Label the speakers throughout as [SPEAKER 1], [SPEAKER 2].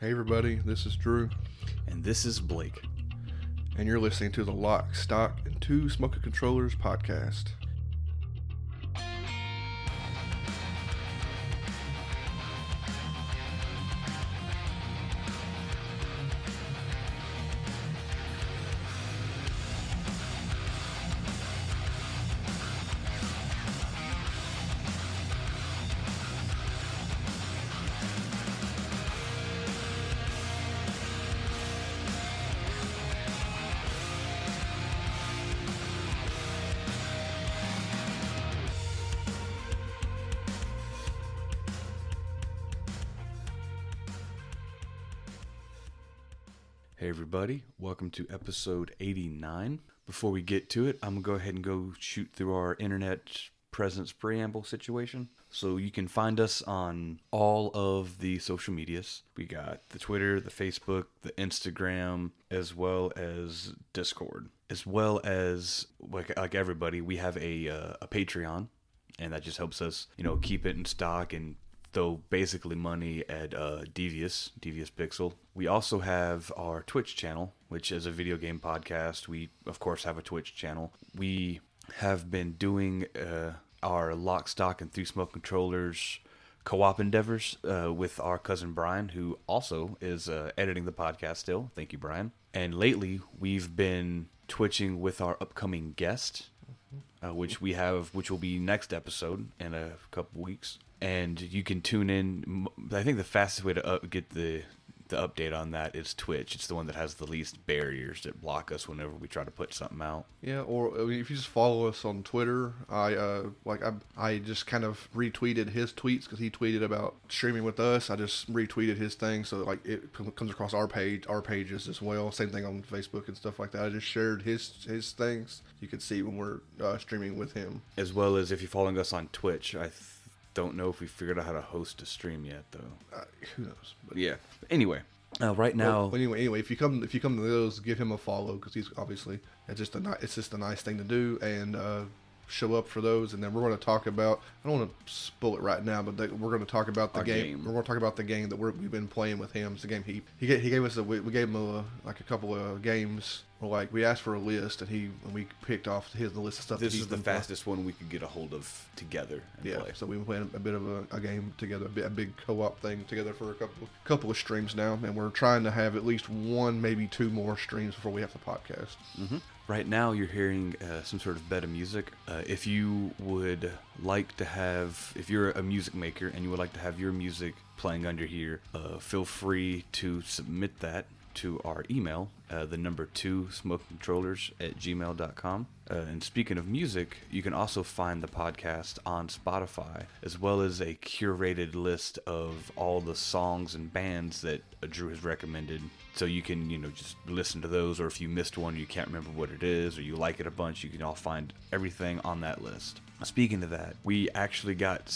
[SPEAKER 1] Hey, everybody, this is Drew,
[SPEAKER 2] And this is Blake.
[SPEAKER 1] and you're listening to the Lock, Stock, and Two Smoking Controllers podcast.
[SPEAKER 2] Welcome to episode 89. Before we get to it, I'm going to go ahead and go shoot through our internet presence preamble situation. So you can find us on all of the social medias. We got the Twitter, the Facebook, the Instagram, as well as Discord. As well as, like, like everybody, we have a, uh, a Patreon, and that just helps us, you know, keep it in stock and throw basically money at uh, Devious, Devious Pixel. We also have our Twitch channel, which is a video game podcast. We, of course, have a Twitch channel. We have been doing uh, our lock, stock, and three smoke controllers co-op endeavors uh, with our cousin Brian, who also is uh, editing the podcast still. Thank you, Brian. And lately, we've been twitching with our upcoming guest, uh, which we have, which will be next episode in a couple weeks. And you can tune in. I think the fastest way to up, get the the update on that is Twitch. It's the one that has the least barriers that block us whenever we try to put something out.
[SPEAKER 1] Yeah, or I mean, if you just follow us on Twitter, I uh, like I, I just kind of retweeted his tweets because he tweeted about streaming with us. I just retweeted his thing so that, like it com- comes across our page, our pages as well. Same thing on Facebook and stuff like that. I just shared his his things. You can see when we're uh, streaming with him.
[SPEAKER 2] As well as if you're following us on Twitch. I th- don't know if we figured out how to host a stream yet, though.
[SPEAKER 1] Uh, who knows? But
[SPEAKER 2] Yeah. Anyway, uh, right now.
[SPEAKER 1] Well, anyway, anyway, if you come if you come to those, give him a follow because he's obviously it's just a ni- it's just a nice thing to do and uh, show up for those. And then we're going to talk about I don't want to spoil it right now, but the, we're going to talk about the game.
[SPEAKER 2] game.
[SPEAKER 1] We're going to talk about the game that we're, we've been playing with him. It's the game he he gave, he gave us a we, we gave him a, like a couple of games. Or like we asked for a list and he and we picked off his the list of stuff.
[SPEAKER 2] this
[SPEAKER 1] that
[SPEAKER 2] is the
[SPEAKER 1] playing.
[SPEAKER 2] fastest one we could get a hold of together and
[SPEAKER 1] Yeah,
[SPEAKER 2] play.
[SPEAKER 1] so we've been playing a bit of a, a game together, a, bit, a big co-op thing together for a couple couple of streams now, and we're trying to have at least one, maybe two more streams before we have the podcast.
[SPEAKER 2] hmm Right now, you're hearing uh, some sort of beta music. Uh, if you would like to have, if you're a music maker and you would like to have your music playing under here, uh, feel free to submit that to our email, uh, the number two smoke controllers at gmail.com. Uh, and speaking of music, you can also find the podcast on Spotify, as well as a curated list of all the songs and bands that Drew has recommended. So you can, you know, just listen to those, or if you missed one, you can't remember what it is, or you like it a bunch, you can all find everything on that list. Speaking of that, we actually got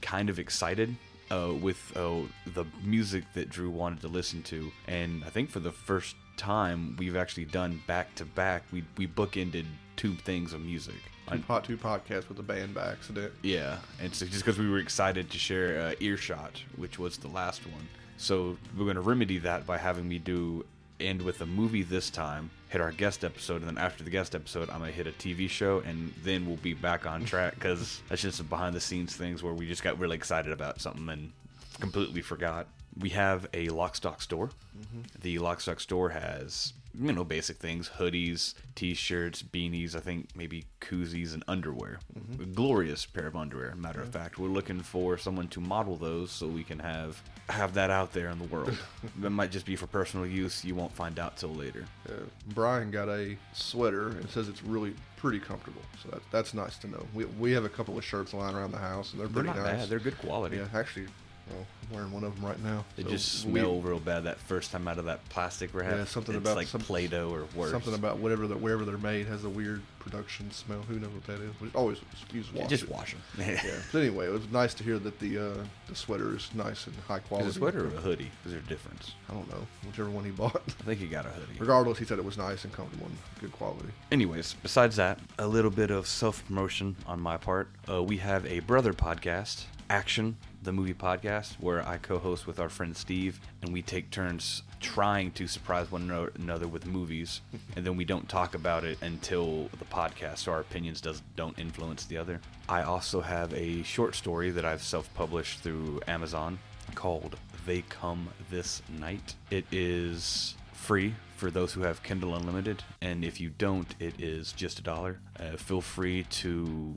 [SPEAKER 2] kind of excited uh, with uh, the music that Drew wanted to listen to, and I think for the first time we've actually done back to back. We we bookended two things of music.
[SPEAKER 1] Two, pot, two podcasts with the band by accident.
[SPEAKER 2] Yeah, and so just because we were excited to share uh, Earshot, which was the last one. So we're going to remedy that by having me do end with a movie this time, hit our guest episode, and then after the guest episode, I'm to hit a TV show, and then we'll be back on track because that's just some behind the scenes things where we just got really excited about something and completely forgot. We have a Lockstock store. Mm-hmm. The Lockstock store has you know basic things hoodies t-shirts beanies i think maybe koozies and underwear. A glorious pair of underwear matter of fact. We're looking for someone to model those so we can have have that out there in the world. That might just be for personal use. You won't find out till later.
[SPEAKER 1] Uh, Brian got a sweater and says it's really pretty comfortable, so that, that's nice to know. We, we have a couple of shirts lying around the house, and they're
[SPEAKER 2] they're
[SPEAKER 1] pretty
[SPEAKER 2] not
[SPEAKER 1] nice.
[SPEAKER 2] bad. They're good quality.
[SPEAKER 1] Yeah, actually, well, I'm wearing one of them right now.
[SPEAKER 2] they
[SPEAKER 1] so
[SPEAKER 2] just
[SPEAKER 1] we-
[SPEAKER 2] real bad that first time out of that plastic wrap
[SPEAKER 1] Yeah, something
[SPEAKER 2] it's
[SPEAKER 1] about
[SPEAKER 2] like
[SPEAKER 1] some-
[SPEAKER 2] play-doh or worse
[SPEAKER 1] Something about whatever that wherever they're made has a weird production smell. Who knows what that is? We always use wash.
[SPEAKER 2] just
[SPEAKER 1] it.
[SPEAKER 2] wash them
[SPEAKER 1] Yeah. But anyway, it was nice to hear that the uh, the sweater is nice and high quality.
[SPEAKER 2] is a sweater or a hoodie is there a difference
[SPEAKER 1] I don't know, whichever one he bought.
[SPEAKER 2] i think he got a hoodie
[SPEAKER 1] Regardless, he said it was nice and comfortable and good quality.
[SPEAKER 2] Anyways, besides that, a little bit of self promotion on my part. Uh, we have a brother podcast, Action, the movie podcast, where I co host with our friend Steve, and we take turns trying to surprise one another with movies, and then we don't talk about it until the podcast, so our opinions does, don't influence the other. I also have a short story that I've self published through Amazon called They Come This Night. It is free for those who have Kindle Unlimited, and if you don't, it is just a dollar. Uh, feel free to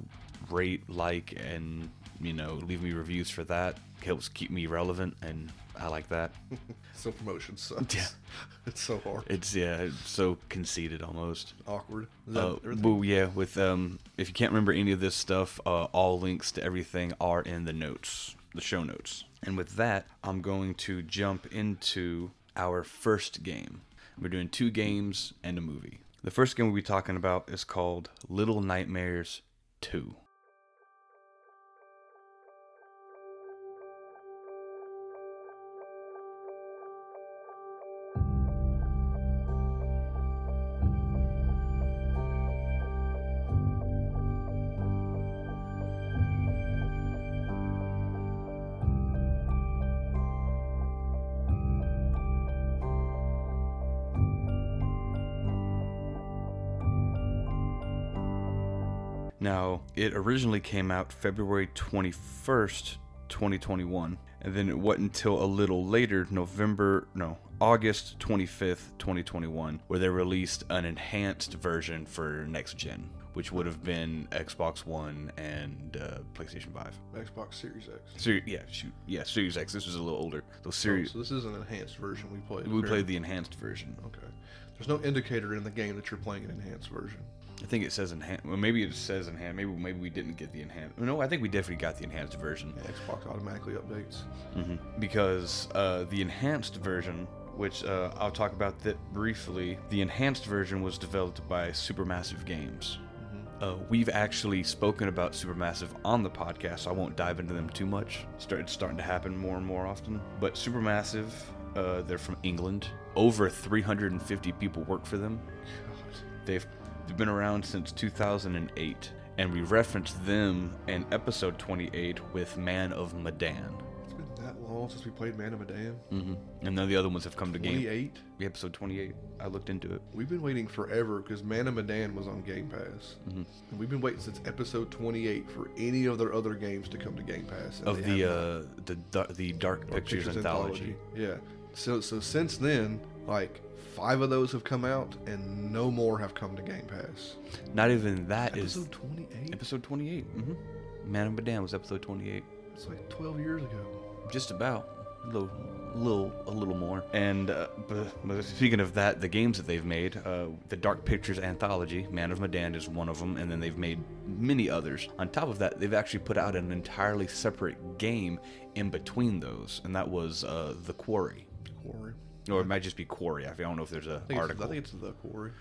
[SPEAKER 2] rate, like, and you know, leave me reviews for that. Helps keep me relevant, and I like that.
[SPEAKER 1] So promotion sucks.
[SPEAKER 2] Yeah.
[SPEAKER 1] it's so hard.
[SPEAKER 2] It's yeah, it's so conceited almost.
[SPEAKER 1] Awkward. That
[SPEAKER 2] Uh, yeah, with um, if you can't remember any of this stuff, uh, all links to everything are in the notes, the show notes. And with that, I'm going to jump into our first game. We're doing two games and a movie. The first game we'll be talking about is called Little Nightmares 2. It originally came out February 21st, 2021, and then it wasn't until a little later, November, no, August 25th, 2021, where they released an enhanced version for next gen, which would have been Xbox One and uh, PlayStation 5.
[SPEAKER 1] Xbox Series X.
[SPEAKER 2] Ser- yeah, shoot, yeah, Series X. This was a little older. So
[SPEAKER 1] Oh,
[SPEAKER 2] Series,
[SPEAKER 1] so this is an enhanced version we played.
[SPEAKER 2] we played the enhanced version.
[SPEAKER 1] Okay. There's no indicator in the game that you're playing an enhanced version.
[SPEAKER 2] I think it says enhanced. Well, maybe it says enhanced. Maybe maybe we didn't get the enhanced. No, I think we definitely got the enhanced version.
[SPEAKER 1] Yeah, Xbox automatically updates.
[SPEAKER 2] hmm Because uh, the enhanced version, which uh, I'll talk about that briefly, the enhanced version was developed by Supermassive Games. Uh, we've actually spoken about Supermassive on the podcast, so I won't dive into them too much. Start, it's starting to happen more and more often. But Supermassive, uh, they're from England. Over 350 people work for them.
[SPEAKER 1] God.
[SPEAKER 2] They've they've been around since 2008, and we referenced them in episode 28 with Man of Medan.
[SPEAKER 1] It's been that long since we played Man of Medan.
[SPEAKER 2] Mm-hmm. And none of the other ones have come to game.
[SPEAKER 1] 28.
[SPEAKER 2] Yeah, episode 28. I looked into it.
[SPEAKER 1] We've been waiting forever because Man of Medan was on Game Pass.
[SPEAKER 2] Mm-hmm.
[SPEAKER 1] And we've been waiting since episode 28 for any of their other games to come to Game Pass.
[SPEAKER 2] Of the uh, the the Dark.
[SPEAKER 1] Or
[SPEAKER 2] Pictures, anthology.
[SPEAKER 1] Yeah. So so since then, like five of those have come out and no more have come to Game Pass.
[SPEAKER 2] Not even that is
[SPEAKER 1] Episode 28?
[SPEAKER 2] episode 28. hmm Man of Medan was episode 28.
[SPEAKER 1] It's like 12 years ago.
[SPEAKER 2] just about a little, little, a little more. And uh, but, but speaking of that, the games that they've made, uh, the Dark Pictures anthology, Man of Medan is one of them, and then they've made many others. On top of that, they've actually put out an entirely separate game in between those, and that was uh, The Quarry,
[SPEAKER 1] Quarry.
[SPEAKER 2] Or it might just be Quarry. I don't know if there's a
[SPEAKER 1] I
[SPEAKER 2] article.
[SPEAKER 1] I think it's the Quarry.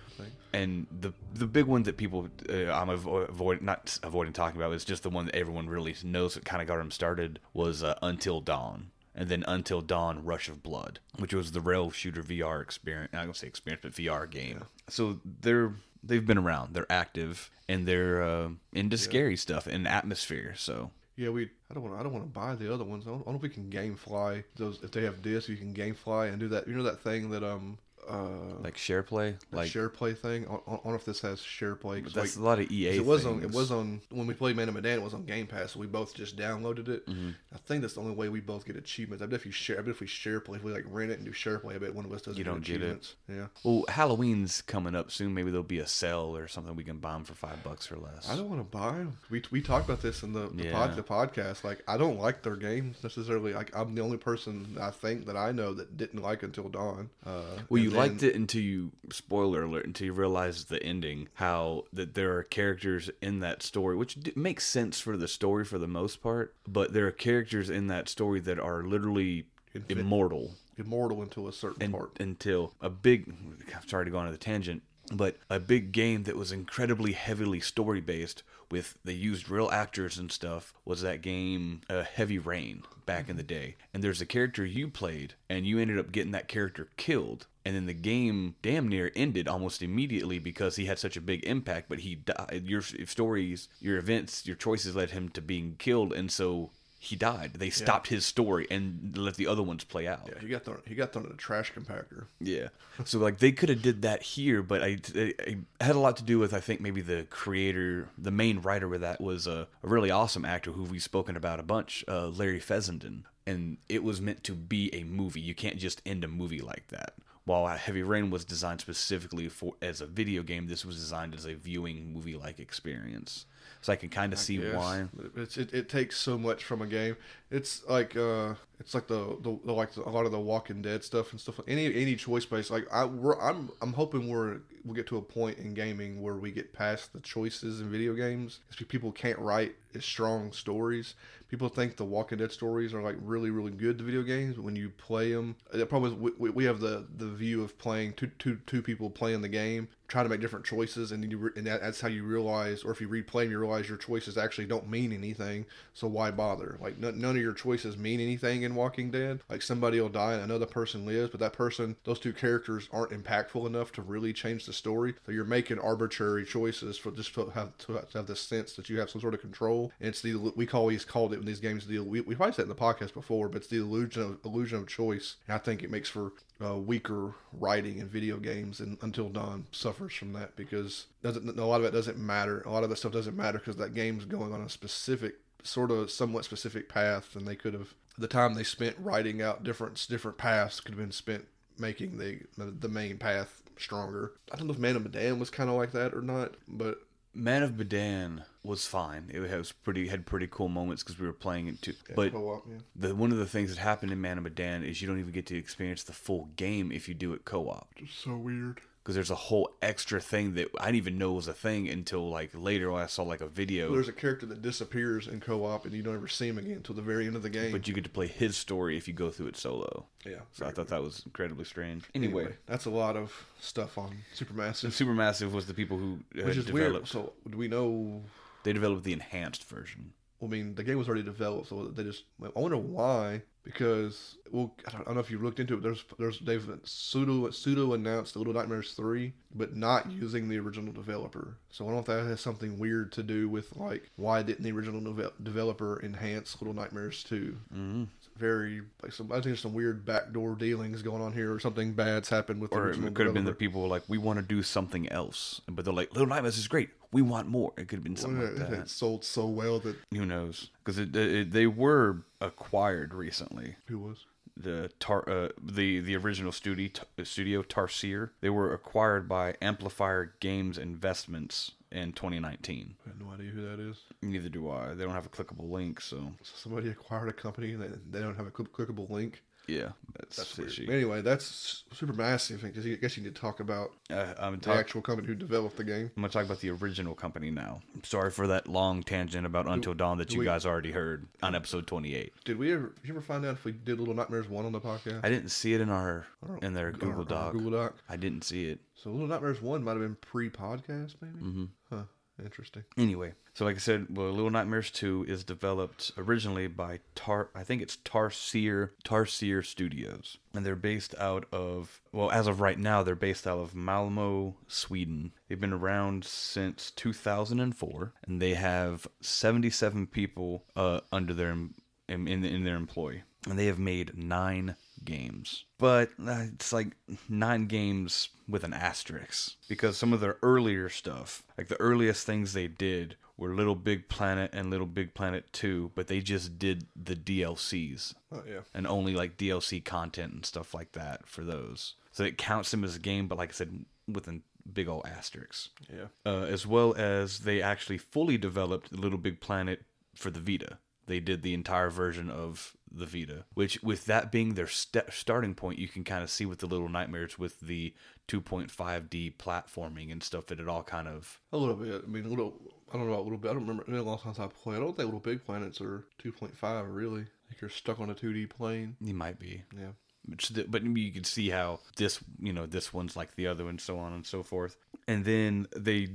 [SPEAKER 2] And the the big one that people uh, I'm avo- avoid not avoiding talking about is just the one that everyone really knows that kind of got them started was uh, Until Dawn, and then Until Dawn: Rush of Blood, which was the rail shooter VR experience. I don't say experience, but VR game. So they're they've been around, they're active, and they're uh, into scary stuff and atmosphere. So
[SPEAKER 1] Yeah, we. I don't want. I don't want to buy the other ones. I don't, I don't know if we can GameFly those. If they have discs, you can GameFly and do that. You know that thing that um uh
[SPEAKER 2] like share play, like
[SPEAKER 1] share play thing. I, I don't know if this has share play. 'cause,
[SPEAKER 2] that's
[SPEAKER 1] like,
[SPEAKER 2] a lot of EA.
[SPEAKER 1] it was on. It was on when we played Man of Medan. It was on Game Pass, so we both just downloaded it.
[SPEAKER 2] Mm-hmm.
[SPEAKER 1] I think that's the only way we both get achievements. I bet if you share, I bet if we share play, if we like rent it and do share play, I bet one of us doesn't.
[SPEAKER 2] You don't get it.
[SPEAKER 1] Yeah.
[SPEAKER 2] Well, Halloween's coming up soon. Maybe there'll be a sale or something we can buy them for five bucks or less.
[SPEAKER 1] I don't want to buy 'em. We we talked about this in the the,
[SPEAKER 2] Yeah.
[SPEAKER 1] pod, the podcast. Like I don't like their games necessarily. Like I'm the only person I think that I know that didn't like Until Dawn. Uh,
[SPEAKER 2] Well, you
[SPEAKER 1] then-
[SPEAKER 2] liked it until you spoiler alert until you realize the ending. How that there are characters in that story, which d- makes sense for the story for the most part, but there are characters in that story that are literally
[SPEAKER 1] Infin-
[SPEAKER 2] immortal
[SPEAKER 1] immortal until a certain
[SPEAKER 2] and,
[SPEAKER 1] part.
[SPEAKER 2] until a big. I'm sorry to go on to the tangent. But a big game that was incredibly heavily story based, with they used real actors and stuff, was that game uh, Heavy Rain back in the day. And there's a character you played, and you ended up getting that character killed. And then the game damn near ended almost immediately because he had such a big impact. But he died. Your stories, your events, your choices led him to being killed, and so he died. They stopped his story and let the other ones play out.
[SPEAKER 1] Yeah, he got thrown. He got thrown in a trash compactor.
[SPEAKER 2] Yeah. So like they could have did that here, but I, it, it had a lot to do with I think maybe the creator, the main writer with that was a, a really awesome actor who we've spoken about a bunch, uh, Larry Fessenden, and it was meant to be a movie. You can't just end a movie like that. While Heavy Rain was designed specifically for as a video game, this was designed as a viewing movie-like experience. So I can kind of see
[SPEAKER 1] Yes.
[SPEAKER 2] why.
[SPEAKER 1] It, it takes so much from a game. It's like uh, it's like the, the, the like a lot of the Walking Dead stuff and stuff. Any any choice based. Like I we're, I'm I'm hoping we're we'll get to a point in gaming where we get past the choices in video games. 'Cause people can't write as strong stories. People think the Walking Dead stories are like really really good. The video games, but when you play them, the problem is we, we- have the the view of playing two two two people playing the game trying to make different choices, and you re- and that, that's how you realize, or if you replay them, you realize your choices actually don't mean anything. So why bother? Like none, none of your choices mean anything in Walking Dead. Like somebody will die and another person lives, but that person, those two characters aren't impactful enough to really change the story. So you're making arbitrary choices for just to have to have, sense that you have some sort of control. And it's the we call always called it in these games the we we probably said in the podcast before, but it's the illusion of illusion of choice. And I think it makes for uh, weaker writing in video games, and Until Dawn suffers from that because doesn't a lot of it doesn't matter. A lot of that stuff doesn't matter because that game's going on a specific, sort of somewhat specific path, and they could have the time they spent writing out different different paths could have been spent making the the main path stronger. I don't know if Man of Medan was kind of like that or not, but
[SPEAKER 2] Man of Medan was fine. It was pretty had pretty cool moments because we were playing it too. But
[SPEAKER 1] co-op, yeah.
[SPEAKER 2] the one of the things that happened in Man of Medan is you don't even get to experience the full game if you do it co-op
[SPEAKER 1] Just so weird.
[SPEAKER 2] Because there's a whole extra thing that I didn't even know was a thing until like later when I saw like a video.
[SPEAKER 1] There's a character that disappears in co-op, and you don't ever see him again until the very end of the game.
[SPEAKER 2] but you get to play his story if you go through it solo.
[SPEAKER 1] yeah,
[SPEAKER 2] So I thought that was incredibly strange. Anyway,
[SPEAKER 1] Anyway, that's a lot of stuff on Supermassive,
[SPEAKER 2] Supermassive was the people who uh,
[SPEAKER 1] which is weird.
[SPEAKER 2] developed.
[SPEAKER 1] So do we know?
[SPEAKER 2] They developed the enhanced version.
[SPEAKER 1] I mean, the game was already developed, so they just. I wonder why. Because well, I don't, I don't know if you've looked into it. There's there's they've pseudo pseudo announced Little Nightmares three, but not using the original developer. So I don't know if that has something weird to do with like why didn't the original developer enhance Little Nightmares two?
[SPEAKER 2] Mm-hmm.
[SPEAKER 1] Very like some. I think there's some weird backdoor dealings going on here, or something bad's happened with
[SPEAKER 2] Or it could have been the people were like, we want to do something else, but they're like, Little Nightmares is great. We want more. It could have been something like
[SPEAKER 1] It-
[SPEAKER 2] that.
[SPEAKER 1] It sold so well that
[SPEAKER 2] Who knows? Because it, it, they were acquired recently.
[SPEAKER 1] who was
[SPEAKER 2] The tar, uh, the the original studio studio Tarsier. They were acquired by Amplifier Games Investments in 2019.
[SPEAKER 1] I have no idea who that is.
[SPEAKER 2] Neither do I. They don't have a clickable link, so
[SPEAKER 1] So somebody acquired a company and they, they don't have a clickable link.
[SPEAKER 2] Yeah, that's,
[SPEAKER 1] That's
[SPEAKER 2] fishy.
[SPEAKER 1] weird. Anyway, that's super massive. Thing, because I guess you need to talk about
[SPEAKER 2] Uh, I'm
[SPEAKER 1] the actual company who developed the game.
[SPEAKER 2] I'm gonna talk about the original company now. I'm Sorry for that long tangent about Until Dawn that you
[SPEAKER 1] we-
[SPEAKER 2] guys already heard on episode 28.
[SPEAKER 1] Did we ever? Did you ever find out if we did Little Nightmares one on the podcast?
[SPEAKER 2] I didn't see it in our in their Google
[SPEAKER 1] or
[SPEAKER 2] Doc.
[SPEAKER 1] Google Doc.
[SPEAKER 2] I didn't see it.
[SPEAKER 1] So Little Nightmares one might have been pre-podcast, maybe.
[SPEAKER 2] Mm-hmm.
[SPEAKER 1] Huh. Interesting.
[SPEAKER 2] Anyway, so like I said, well, Little Nightmares 2 is developed originally by Tar. I think it's Tarsier Tarsier Studios, and they're based out of well, as of right now, they're based out of Malmo, Sweden. They've been around since 2004, and they have 77 people uh, under their in, in in their employ, and they have made nine games. But uh, it's like nine games with an asterisk because some of their earlier stuff, like the earliest things they did were Little Big Planet and Little Big Planet 2, but they just did the DLCs
[SPEAKER 1] Oh yeah.
[SPEAKER 2] and only like DLC content and stuff like that for those. So it counts them as a game, but like I said, with a big old asterisks.
[SPEAKER 1] Yeah.
[SPEAKER 2] Uh, as well as they actually fully developed Little Big Planet for the Vita. They did the entire version of the Vita, which, with that being their st- starting point, you can kind of see with the Little Nightmares with the 2.5D platforming and stuff that it all kind of.
[SPEAKER 1] A little bit. I mean, a little. I don't know about a little bit. I don't remember. It's been a long time since I played. I don't think Little Big Planets are 2.5 really. Think you're stuck on a 2D plane.
[SPEAKER 2] You might be.
[SPEAKER 1] Yeah.
[SPEAKER 2] But but you can see how this you know this one's like the other and so on and so forth and then they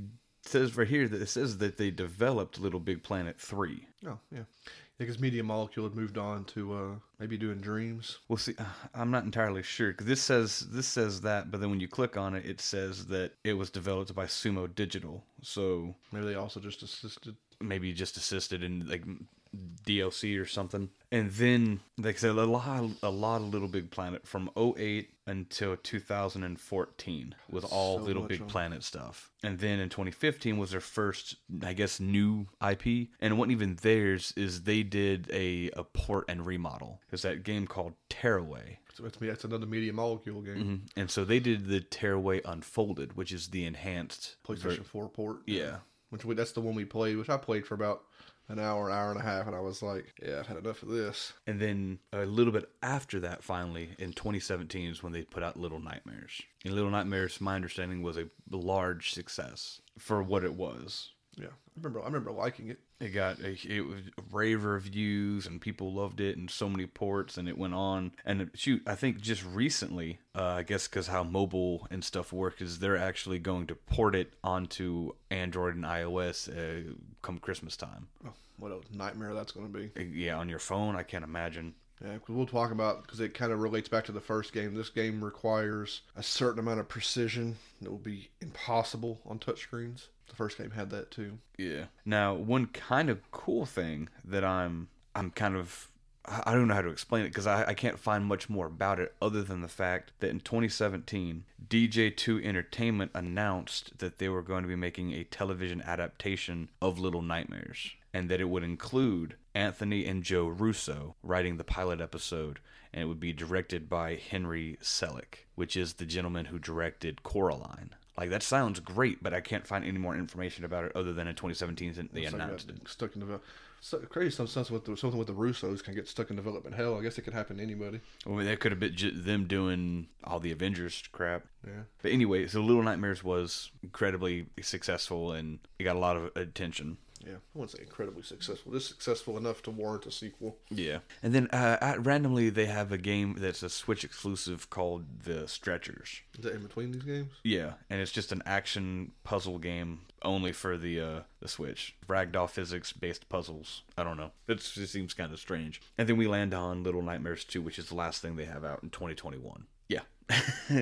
[SPEAKER 2] says right here that it says that they developed little big planet 3
[SPEAKER 1] Oh yeah. Because Media Molecule had moved on to uh, maybe doing Dreams.
[SPEAKER 2] we'll see i'm not entirely sure because this says this says that but then when you click on it it says that it was developed by sumo digital so
[SPEAKER 1] Maybe they also just assisted.
[SPEAKER 2] maybe just assisted and like DLC or something. And then, like I said, a lot, a lot of Little Big Planet from 08 until 2014 with all
[SPEAKER 1] So
[SPEAKER 2] Little Big
[SPEAKER 1] on-
[SPEAKER 2] Planet stuff. And then in 2015 was their first, I guess, new IP. And it wasn't even theirs, is they did a, a port and remodel. It's that game called Tearaway.
[SPEAKER 1] So it's, that's another media molecule game.
[SPEAKER 2] Mhm. And so they did the Tearaway Unfolded, which is the enhanced
[SPEAKER 1] PlayStation
[SPEAKER 2] ver-
[SPEAKER 1] 4 port.
[SPEAKER 2] Yeah.
[SPEAKER 1] Which we, that's the one we played, which I played for about an hour, an hour and a half, and I was like, yeah, I've had enough of this.
[SPEAKER 2] And then a little bit after that, finally, in 2017 is when they put out Little Nightmares. And Little Nightmares, my understanding, was a large success for what it was.
[SPEAKER 1] Yeah, I remember. I remember liking it.
[SPEAKER 2] It got a, it was rave reviews and people loved it and so many ports and it went on and it- shoot I think just recently uh, I guess because how mobile and stuff work is they're actually going to port it onto Android and iOS uh, come Christmas time.
[SPEAKER 1] Oh, what a nightmare that's going to be.
[SPEAKER 2] Uh, Yeah, on your phone I can't imagine.
[SPEAKER 1] Yeah, 'cause we'll talk about because it kind of relates back to the first game. This game requires a certain amount of precision that will be impossible on touchscreens. The first game had that too.
[SPEAKER 2] Yeah. Now, one kind of cool thing that I'm I'm kind of I don't know how to explain it because I, I can't find much more about it other than the fact that in 2017, DJ2 Entertainment announced that they were going to be making a television adaptation of Little Nightmares and that it would include Anthony and Joe Russo writing the pilot episode and it would be directed by Henry Selick, which is the gentleman who directed Coraline. Like that sounds great, but I can't find any more information about it other than in 2017 that they
[SPEAKER 1] It's
[SPEAKER 2] announced
[SPEAKER 1] that
[SPEAKER 2] it.
[SPEAKER 1] Stuck in development. So, crazy some something with the, something with the Russos can get stuck in development hell. I guess it could happen to anybody.
[SPEAKER 2] I mean, that could have been ju- them doing all the Avengers crap.
[SPEAKER 1] Yeah.
[SPEAKER 2] But anyway, so Little Nightmares was incredibly successful and it got a lot of attention.
[SPEAKER 1] Yeah, I wouldn't say incredibly successful. Just successful enough to warrant a sequel.
[SPEAKER 2] Yeah. And then uh, at, randomly, they have a game that's a Switch exclusive called The Stretchers.
[SPEAKER 1] Is that in between these games?
[SPEAKER 2] Yeah, and it's just an action puzzle game only for the uh, the Switch. Ragdoll physics based puzzles. I don't know. It's, it seems kind of strange. And then we land on Little Nightmares 2, which is the last thing they have out in 2021. Yeah.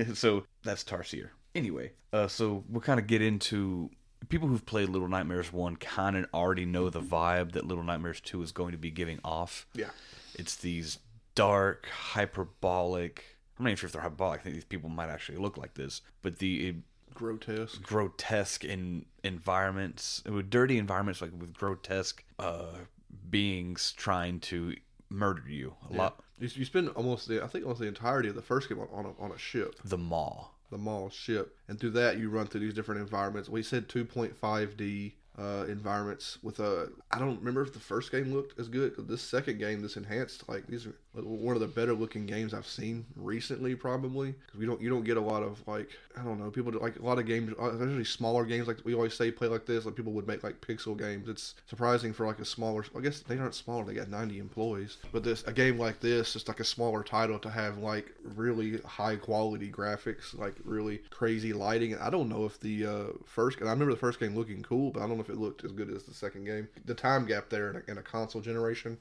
[SPEAKER 2] so that's Tarsier. Anyway, uh, so we'll kind of get into people who've played Little Nightmares 1 kind of already know the vibe that Little Nightmares 2 is going to be giving off.
[SPEAKER 1] Yeah.
[SPEAKER 2] It's these dark, hyperbolic. I'm not even sure if they're hyperbolic. I think these people might actually look like this, but the
[SPEAKER 1] Grotesque.
[SPEAKER 2] grotesque in environments, with dirty environments, like with grotesque uh, beings trying to murder you. A lot.
[SPEAKER 1] You, you spend almost the I think almost the entirety of the first game on, on a, on a ship.
[SPEAKER 2] The maw.
[SPEAKER 1] The Maw ship, and through that you run through these different environments. We said 2.5D uh, environments with a. I don't remember if the first game looked as good. This second game, this enhanced, like these are one of the better looking games I've seen recently, probably because we don't you don't get a lot of like I don't know people like a lot of games, especially smaller games like we always say play like this. Like people would make like pixel games. It's surprising for like a smaller. I guess they aren't smaller. They got 90 employees, but this a game like this, just like a smaller title to have like really high quality graphics, like really crazy lighting. I don't know if the uh, first. And I remember the first game looking cool, but I don't know if it looked as good as the second game. The time gap there in a, in a console generation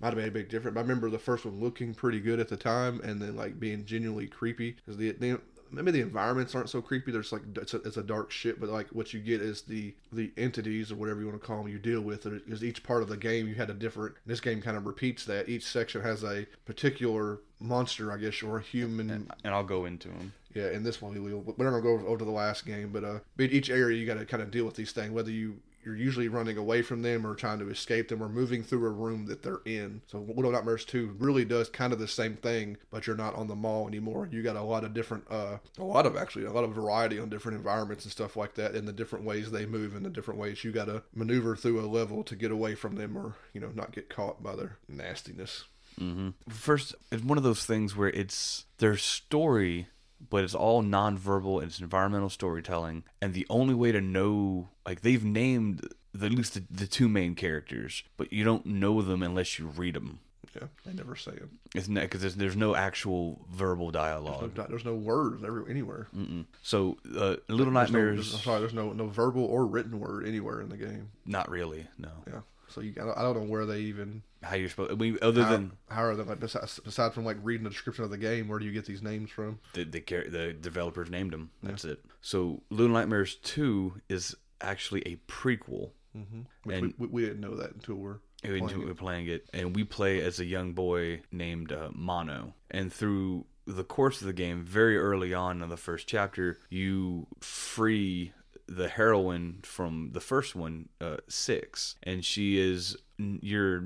[SPEAKER 1] might have made a big difference. But I remember the first one looking pretty good at the time, and then like being genuinely creepy because the, the maybe the environments aren't so creepy. There's like it's a, it's a dark shit, but like what you get is the the entities or whatever you want to call them you deal with. Because each part of the game you had a different. This game kind of repeats that. Each section has a particular monster, I guess, or a human.
[SPEAKER 2] And I'll go into them.
[SPEAKER 1] Yeah, in this one we will. We're not gonna go over, over to the last game, but uh, but each area you got to kind of deal with these things. Whether you you're usually running away from them or trying to escape them or moving through a room that they're in. So Little Nightmares 2 really does kind of the same thing, but you're not on the Maw anymore. You got a lot of different, uh, a lot of actually, a lot of variety on different environments and stuff like that, and the different ways they move and the different ways you got to maneuver through a level to get away from them or you know not get caught by their nastiness.
[SPEAKER 2] Mm-hmm. First, it's one of those things where it's their story, but it's all nonverbal and it's environmental storytelling. And the only way to know, like, they've named the, at least the, the two main characters, but you don't know them unless you read them.
[SPEAKER 1] Yeah, they never say it.
[SPEAKER 2] It's not because there's, there's no actual verbal
[SPEAKER 1] No,
[SPEAKER 2] dialogue.
[SPEAKER 1] di- there's no words every, anywhere.
[SPEAKER 2] Mm-mm. So, uh, Little
[SPEAKER 1] There's no-
[SPEAKER 2] Nightmares,
[SPEAKER 1] there's- sorry, there's no no verbal or written word anywhere in the game.
[SPEAKER 2] not really. No,
[SPEAKER 1] Yeah. So you, I don't, I don't know where they even.
[SPEAKER 2] How you're supposed. I mean, other
[SPEAKER 1] How,
[SPEAKER 2] than
[SPEAKER 1] how are they like besides, aside from like reading the description of the game? Where do you get these names from?
[SPEAKER 2] the the, the developers named them. That's it. So, Little Nightmares Two is actually a prequel.
[SPEAKER 1] Mm-hmm.
[SPEAKER 2] And-
[SPEAKER 1] we, we, didn't know that until we're
[SPEAKER 2] We enjoy playing it, and we play as a young boy named uh, Mono. And through the course of the game, very early on in the first chapter, you free the heroine from the first one, uh, Six, and she is your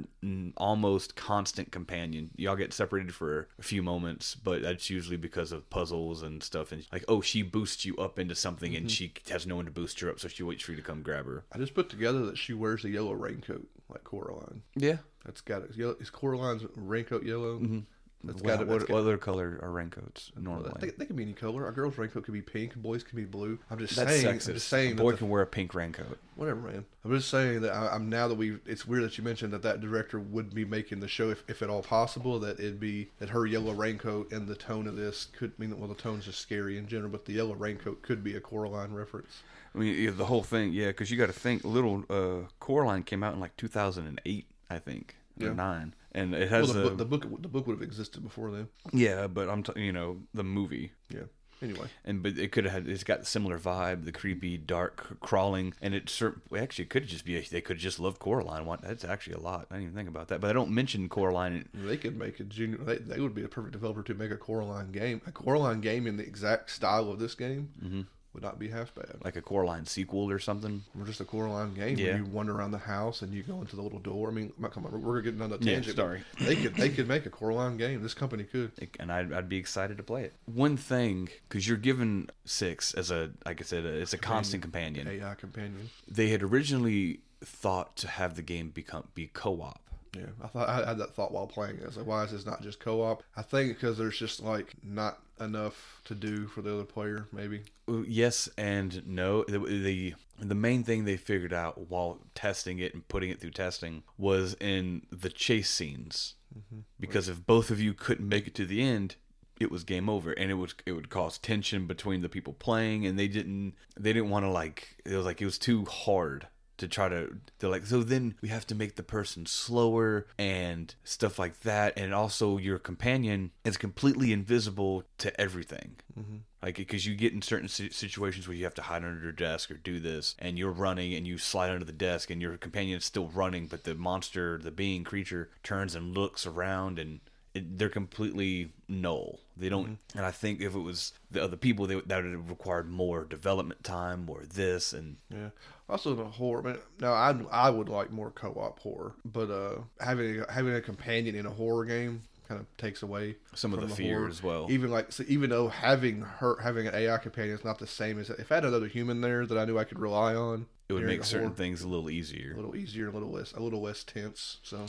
[SPEAKER 2] almost constant companion. Y'all get separated for a few moments, but that's usually because of puzzles and stuff. And like, oh, she boosts you up into something, and she has no one to boost her up, so she waits for you to come grab her.
[SPEAKER 1] I just put together that she wears a yellow raincoat like Coraline.
[SPEAKER 2] Yeah.
[SPEAKER 1] That's got it. Yellow, is Coraline's raincoat yellow? Mm-hmm. That's
[SPEAKER 2] What,
[SPEAKER 1] got it.
[SPEAKER 2] what, what other color are raincoats normally?
[SPEAKER 1] they, they can be any color. A girl's raincoat could be pink. Boys can be blue. I'm just
[SPEAKER 2] That's
[SPEAKER 1] saying.
[SPEAKER 2] sexist.
[SPEAKER 1] I'm just saying.
[SPEAKER 2] a boy
[SPEAKER 1] the-
[SPEAKER 2] can wear a pink raincoat.
[SPEAKER 1] whatever, man. I'm just saying that I, I'm now that we. It's weird that you mentioned that that director would be making the show, if, if at all possible, that it'd be that her yellow raincoat and the tone of this could mean that well, the tone's just scary in general, but the yellow raincoat could be a Coraline reference.
[SPEAKER 2] I mean, yeah, the whole thing, yeah, because you got to think. Little uh, Coraline came out in like 2008, I think,
[SPEAKER 1] Yeah.
[SPEAKER 2] nine, and it
[SPEAKER 1] Well,
[SPEAKER 2] has
[SPEAKER 1] the,
[SPEAKER 2] a
[SPEAKER 1] book, the book the book would have existed before then.
[SPEAKER 2] yeah, but I'm t- you know the movie.
[SPEAKER 1] Yeah. Anyway,
[SPEAKER 2] And but it could have had it's got the similar vibe, the creepy, dark, crawling, and it cer- actually it could just be they could just love Coraline. That's actually a lot. I didn't even think about that, but I don't mention Coraline.
[SPEAKER 1] they could make a junior. They, they would be a perfect developer to make a Coraline game. A Coraline game in the exact style of this game
[SPEAKER 2] Mm-hmm.
[SPEAKER 1] Would not be half bad.
[SPEAKER 2] like a Coraline sequel or something.
[SPEAKER 1] Or just a Coraline game
[SPEAKER 2] Yeah.
[SPEAKER 1] where you wander around the house and you go into the little door. I mean, come on, we're getting on the
[SPEAKER 2] Yeah,
[SPEAKER 1] tangent. but
[SPEAKER 2] sorry.
[SPEAKER 1] They could they could make a Coraline game. This company could.
[SPEAKER 2] and I'd, I'd be excited to play it. One thing, because you're given six as a, like I said, it's a constant companion.
[SPEAKER 1] AI companion.
[SPEAKER 2] They had originally thought to have the game become be co-op.
[SPEAKER 1] Yeah, I thought I had that thought while playing it. I like, why is this not just co-op? I think because there's just like not enough to do for the other player. Maybe.
[SPEAKER 2] Yes and no. The, the the main thing they figured out while testing it and putting it through testing was in the chase scenes, mm-hmm. because if both of you couldn't make it to the end, it was game over, and it was it would cause tension between the people playing, and they didn't they didn't want to like it was like it was too hard to try to they're like so then we have to make the person slower and stuff like that. And also your companion is completely invisible to everything. Mm-hmm. Like because you get in certain situations where you have to hide under your desk or do this and you're running and you slide under the desk and your companion is still running but the monster the being creature turns and looks around and they're completely null they don't and i think if it was the other people they, that would have required more development time or this and
[SPEAKER 1] Yeah. Also, the horror. Man, now I I would like more co-op horror, but uh, having a, having a companion in a horror game kind of takes away
[SPEAKER 2] Some of
[SPEAKER 1] from
[SPEAKER 2] the fear
[SPEAKER 1] horror.
[SPEAKER 2] as well.
[SPEAKER 1] Even like so even though having her having an AI companion is not the same as if I had another human there that I knew I could rely on,
[SPEAKER 2] it would make certain
[SPEAKER 1] horror,
[SPEAKER 2] things a little easier
[SPEAKER 1] a little easier, a little less a little less tense. So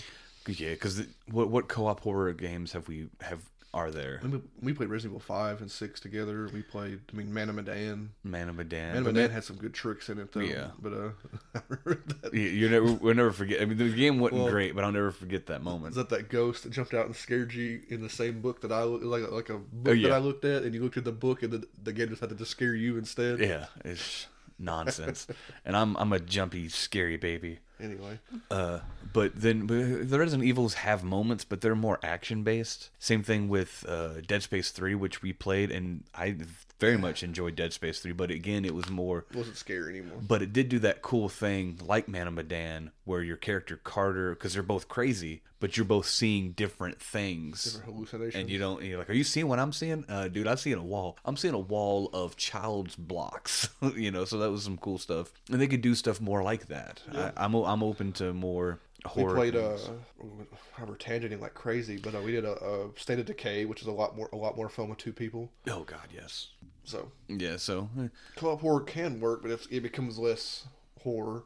[SPEAKER 2] yeah because what what co-op horror games have we have are there
[SPEAKER 1] we, we played Resident Evil five and six together. We played. I mean, Man of Medan.
[SPEAKER 2] man of medan
[SPEAKER 1] Man of Medan had some good tricks in it though.
[SPEAKER 2] Yeah.
[SPEAKER 1] But uh, I remember that.
[SPEAKER 2] You, never, we'll never forget. I mean, the game wasn't
[SPEAKER 1] Well-
[SPEAKER 2] great, but I'll never forget that moment.
[SPEAKER 1] Is that that ghost that jumped out and scared you in the same book that I like like a book
[SPEAKER 2] Oh, yeah.
[SPEAKER 1] that I looked at, and you looked at the book, and the, the game just had to just scare you instead.
[SPEAKER 2] Yeah, it's nonsense. and I'm I'm a jumpy, scary baby.
[SPEAKER 1] Anyway,
[SPEAKER 2] Uh, but then the Resident Evils have moments, but they're more action based. Same thing with uh, Dead Space Three, which we played, and I very much enjoyed Dead Space Three. But again, it was more
[SPEAKER 1] it wasn't scary anymore.
[SPEAKER 2] but it did do that cool thing like Man of Medan, where your character Carter, because they're both crazy, but you're both seeing different things.
[SPEAKER 1] Different hallucinations.
[SPEAKER 2] and you don't you're like are you seeing what i'm seeing uh dude i'm seeing a wall i'm seeing a wall of child's blocks you know so that was some cool stuff and they could do stuff more like that I, i'm i'm open to more
[SPEAKER 1] we
[SPEAKER 2] horror
[SPEAKER 1] played uh,
[SPEAKER 2] games.
[SPEAKER 1] we're tangenting like crazy, but uh, we did a, a State of Decay, which is a lot more a lot more fun with two people.
[SPEAKER 2] oh god yes
[SPEAKER 1] So
[SPEAKER 2] yeah so eh,
[SPEAKER 1] co-op horror can work, but if it becomes less horror,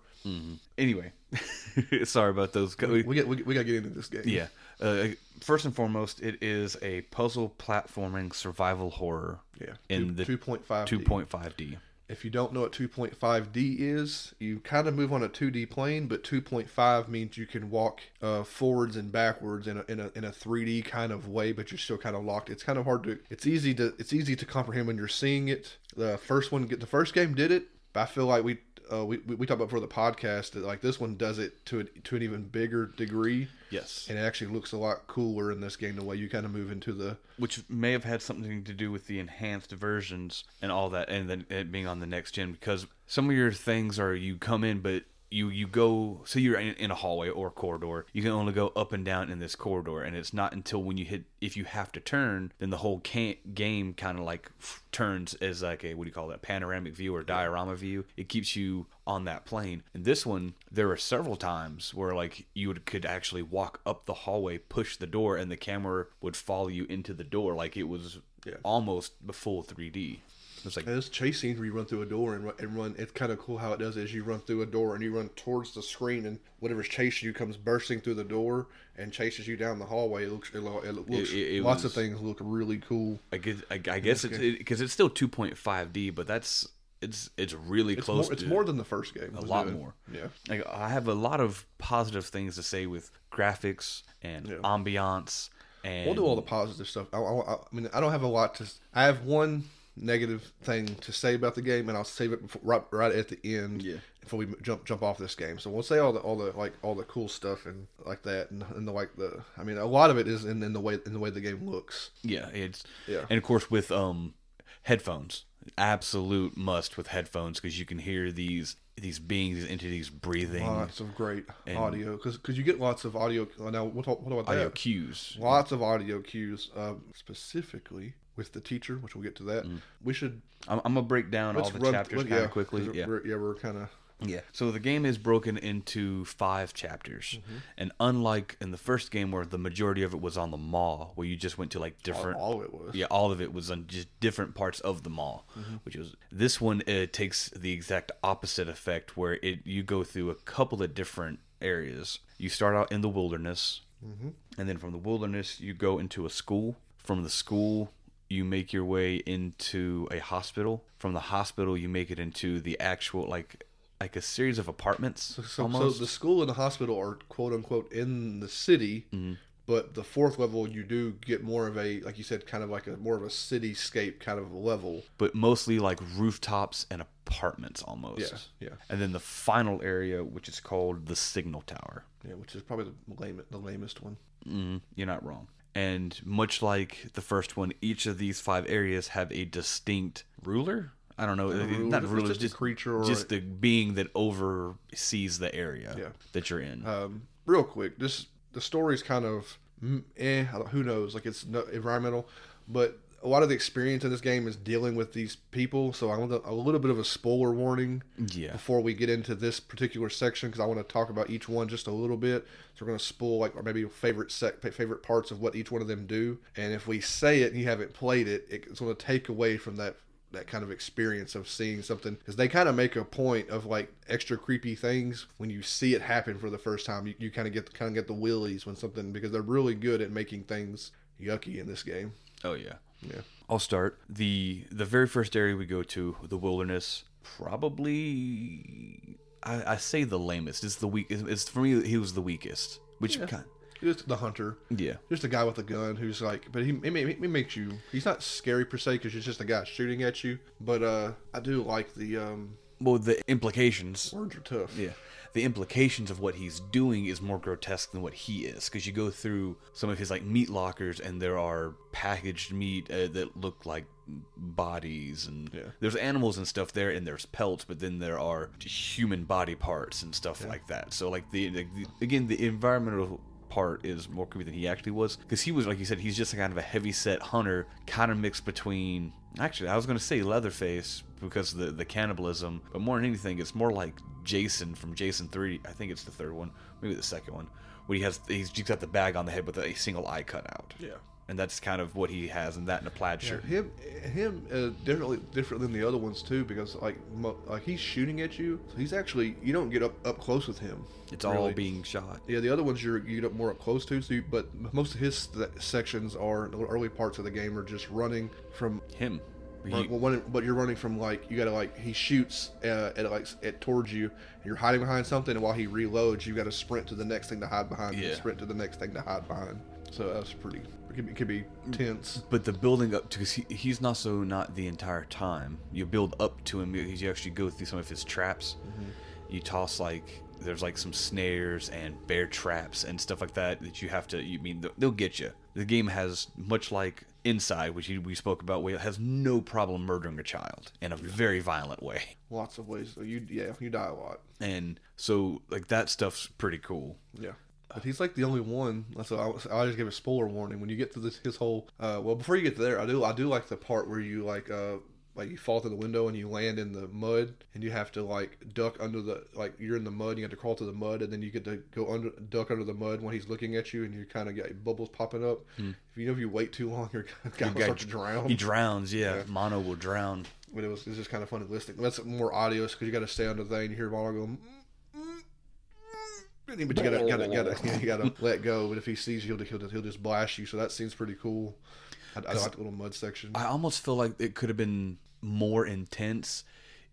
[SPEAKER 2] anyway sorry about those we,
[SPEAKER 1] we get we, we gotta get into this game.
[SPEAKER 2] yeah uh, first and foremost it is a puzzle platforming survival horror
[SPEAKER 1] yeah.
[SPEAKER 2] in the
[SPEAKER 1] two point five
[SPEAKER 2] 2.5d
[SPEAKER 1] If you don't know what 2.5D is, you kind of move on a 2D plane, but 2.5 means you can walk uh, forwards and backwards in a, in a in a 3D kind of way, but you're still kind of locked. It's kind of hard to. It's easy to it's easy to comprehend when you're seeing it. The first one, get the first game did it, but I feel like we. Uh, we, we talked about for the podcast that like this one does it to a, to an even bigger degree,
[SPEAKER 2] yes
[SPEAKER 1] and it actually looks a lot cooler in this game the way you kind of move into the
[SPEAKER 2] which may have had something to do with the enhanced versions and all that, and then it being on the next gen. Because some of your things are you come in, but you you go so you're in, in a hallway or a corridor you can only go up and down in this corridor and it's not until when you hit if you have to turn then the whole game kind of like f- turns as like a what do you call that panoramic view or diorama view. It keeps you on that plane. And this one there were several times where like you would, could actually walk up the hallway push the door and the camera would follow you into the door like it was
[SPEAKER 1] Yeah.
[SPEAKER 2] almost the full 3d it was like
[SPEAKER 1] And this chase scenes where you run through a door and run, and run it's kind of cool how it does is you run through a door and you run towards the screen and whatever's chasing you comes bursting through the door and chases you down the hallway. It looks it, looks
[SPEAKER 2] it- it
[SPEAKER 1] lots
[SPEAKER 2] was-
[SPEAKER 1] of things look really cool.
[SPEAKER 2] I guess I, I guess it's because it's still 2.5D, but that's it's it's really
[SPEAKER 1] It's
[SPEAKER 2] close.
[SPEAKER 1] more, it's more than the first game.
[SPEAKER 2] a lot
[SPEAKER 1] doing.
[SPEAKER 2] more.
[SPEAKER 1] Yeah.
[SPEAKER 2] Like I have a lot of positive things to say with graphics and
[SPEAKER 1] Yeah.
[SPEAKER 2] ambiance and
[SPEAKER 1] We'll do all the positive stuff. I, I, I mean, I don't have a lot to. I have one negative thing to say about the game, and I'll save it before, right right at the end.
[SPEAKER 2] Yeah.
[SPEAKER 1] Before we jump jump off this game, so we'll say all the all the like all the cool stuff and like that, and, and the like the. I mean, a lot of it is in, in the way in the way the game looks.
[SPEAKER 2] yeah it's
[SPEAKER 1] Yeah.
[SPEAKER 2] and of course with um headphones absolute must with headphones because you can hear these these beings these entities breathing
[SPEAKER 1] Lots of great audio because because you get lots of audio. Now we'll talk, what about
[SPEAKER 2] audio
[SPEAKER 1] that?
[SPEAKER 2] cues
[SPEAKER 1] Lots of audio cues, um, specifically with the teacher, which we'll get to that. We should
[SPEAKER 2] I'm, I'm gonna break down all the
[SPEAKER 1] run
[SPEAKER 2] chapters kind
[SPEAKER 1] yeah,
[SPEAKER 2] of quickly
[SPEAKER 1] 'cause
[SPEAKER 2] yeah
[SPEAKER 1] we're, yeah, we're kind of
[SPEAKER 2] Yeah. So the game is broken into five chapters.
[SPEAKER 1] Mm-hmm.
[SPEAKER 2] And unlike in the first game where the majority of it was on the Maw, where you just went to like different
[SPEAKER 1] all of it was.
[SPEAKER 2] Yeah, all of it was on just different parts of the Maw,
[SPEAKER 1] Mm-hmm.
[SPEAKER 2] which was this one it takes the exact opposite effect where it you go through a couple of different areas. You start out in the wilderness,
[SPEAKER 1] Mm-hmm.
[SPEAKER 2] and then from the wilderness you go into a school. From the school you make your way into a hospital. From the hospital you make it into the actual like like a series of apartments
[SPEAKER 1] So, so
[SPEAKER 2] almost.
[SPEAKER 1] the school and the hospital are quote unquote in the city,
[SPEAKER 2] Mm-hmm.
[SPEAKER 1] but the fourth level you do get more of a like you said, kind of like a more of a cityscape kind of a level.
[SPEAKER 2] but mostly like rooftops and apartments almost.
[SPEAKER 1] Yeah, yeah.
[SPEAKER 2] And then the final area, which is called the signal tower.
[SPEAKER 1] Yeah, which is probably the lame, the lamest one.
[SPEAKER 2] Mm, you're not wrong. And much like the first one, each of these five areas have a distinct ruler. I don't know,
[SPEAKER 1] ruler,
[SPEAKER 2] not ruler,
[SPEAKER 1] just
[SPEAKER 2] just
[SPEAKER 1] a creature or
[SPEAKER 2] just
[SPEAKER 1] a-
[SPEAKER 2] the being that oversees the area
[SPEAKER 1] Yeah.
[SPEAKER 2] that you're in.
[SPEAKER 1] Um, real quick, this the story's kind of eh. Who knows? Like it's no, environmental, but a lot of the experience in this game is dealing with these people. So I want a, little bit of a spoiler warning
[SPEAKER 2] yeah,
[SPEAKER 1] before we get into this particular section because I want to talk about each one just a little bit. So we're going to spoil like or maybe favorite sec favorite parts of what each one of them do. And if we say it and you haven't played it, it's going to take away from that that kind of experience of seeing something because they kind of make a point of like extra creepy things when you see it happen for the first time. You, you kind of get kind of get the willies when something because they're really good at making things yucky in this game.
[SPEAKER 2] oh yeah.
[SPEAKER 1] Yeah.
[SPEAKER 2] I'll start the the very first area we go to, the wilderness. Probably, I, I say the lamest. It's the weak. It's, it's for me. He was the weakest. Which kind?
[SPEAKER 1] Just the hunter.
[SPEAKER 2] Yeah.
[SPEAKER 1] Just a guy with a gun who's like, but he, he, he makes you. He's not scary per se because he's just a guy shooting at you. But uh, I do like the um,
[SPEAKER 2] Well, the implications.
[SPEAKER 1] words are tough.
[SPEAKER 2] Yeah. The implications of what he's doing is more grotesque than what he is. Because you go through some of his like meat lockers and there are packaged meat uh, that look like bodies and
[SPEAKER 1] Yeah.
[SPEAKER 2] there's animals and stuff there and there's pelts but then there are human body parts and stuff like that. So like the, like the again the environmental part is more creepy than he actually was because he was like you said he's just kind of a heavy set hunter kind of mixed between actually i was going to say leatherface because the, the cannibalism but more than anything it's more like jason from jason 3 i think it's the third one maybe the second one when he has he's just got the bag on the head with a single eye cut out
[SPEAKER 1] Yeah.
[SPEAKER 2] And that's kind of what he has and that in a plaid shirt
[SPEAKER 1] Him, him, uh, differently different than the other ones too, because like mo- like he's shooting at you. So he's actually you don't get up up close with him.
[SPEAKER 2] it's all being shot
[SPEAKER 1] Yeah, the other ones you're you get up more up close to. So, you, but most of his sections are the early parts of the game are just running from
[SPEAKER 2] him
[SPEAKER 1] Run, well, when, but you're running from like you gotta like he shoots uh, at like at towards you. And you're hiding behind something, and while he reloads, you got to sprint to the next thing to hide behind. and
[SPEAKER 2] Yeah.
[SPEAKER 1] sprint to the next thing to hide behind. So that's pretty. It could be, it could be tense.
[SPEAKER 2] But the building up to because he, he's not so not the entire time. You build up to him because you actually go through some of his traps. Mm-hmm. You toss like there's like some snares and bear traps and stuff like that that you have to. You mean they'll- get you. The game has much like inside, which we spoke about, has no problem murdering a child in a very violent way.
[SPEAKER 1] Lots of ways. You yeah, you die a lot.
[SPEAKER 2] And so like that stuff's pretty cool.
[SPEAKER 1] Yeah. But he's like the only one. So I, I just give a spoiler warning when you get to this his whole. Uh, well, before you get there, I do I do like the part where you like uh like you fall through the window and you land in the mud and you have to like duck under the like you're in the mud and you have to crawl to the mud and then you get to go under duck under the mud when he's looking at you and you kind of get bubbles popping up.
[SPEAKER 2] Hmm.
[SPEAKER 1] If you know if you wait too long, you're gonna start to drown.
[SPEAKER 2] He drowns, yeah.
[SPEAKER 1] Yeah.
[SPEAKER 2] Mono will drown.
[SPEAKER 1] but it was it's just kind of funny listening. That's more audio because you got to stay on the thing. You hear Mono go. But you gotta, gotta, gotta, you gotta let go. But if he sees you, he'll, he'll, he'll just blast you. So that seems pretty cool. I, I like the little mud section.
[SPEAKER 2] I almost feel like it could have been more intense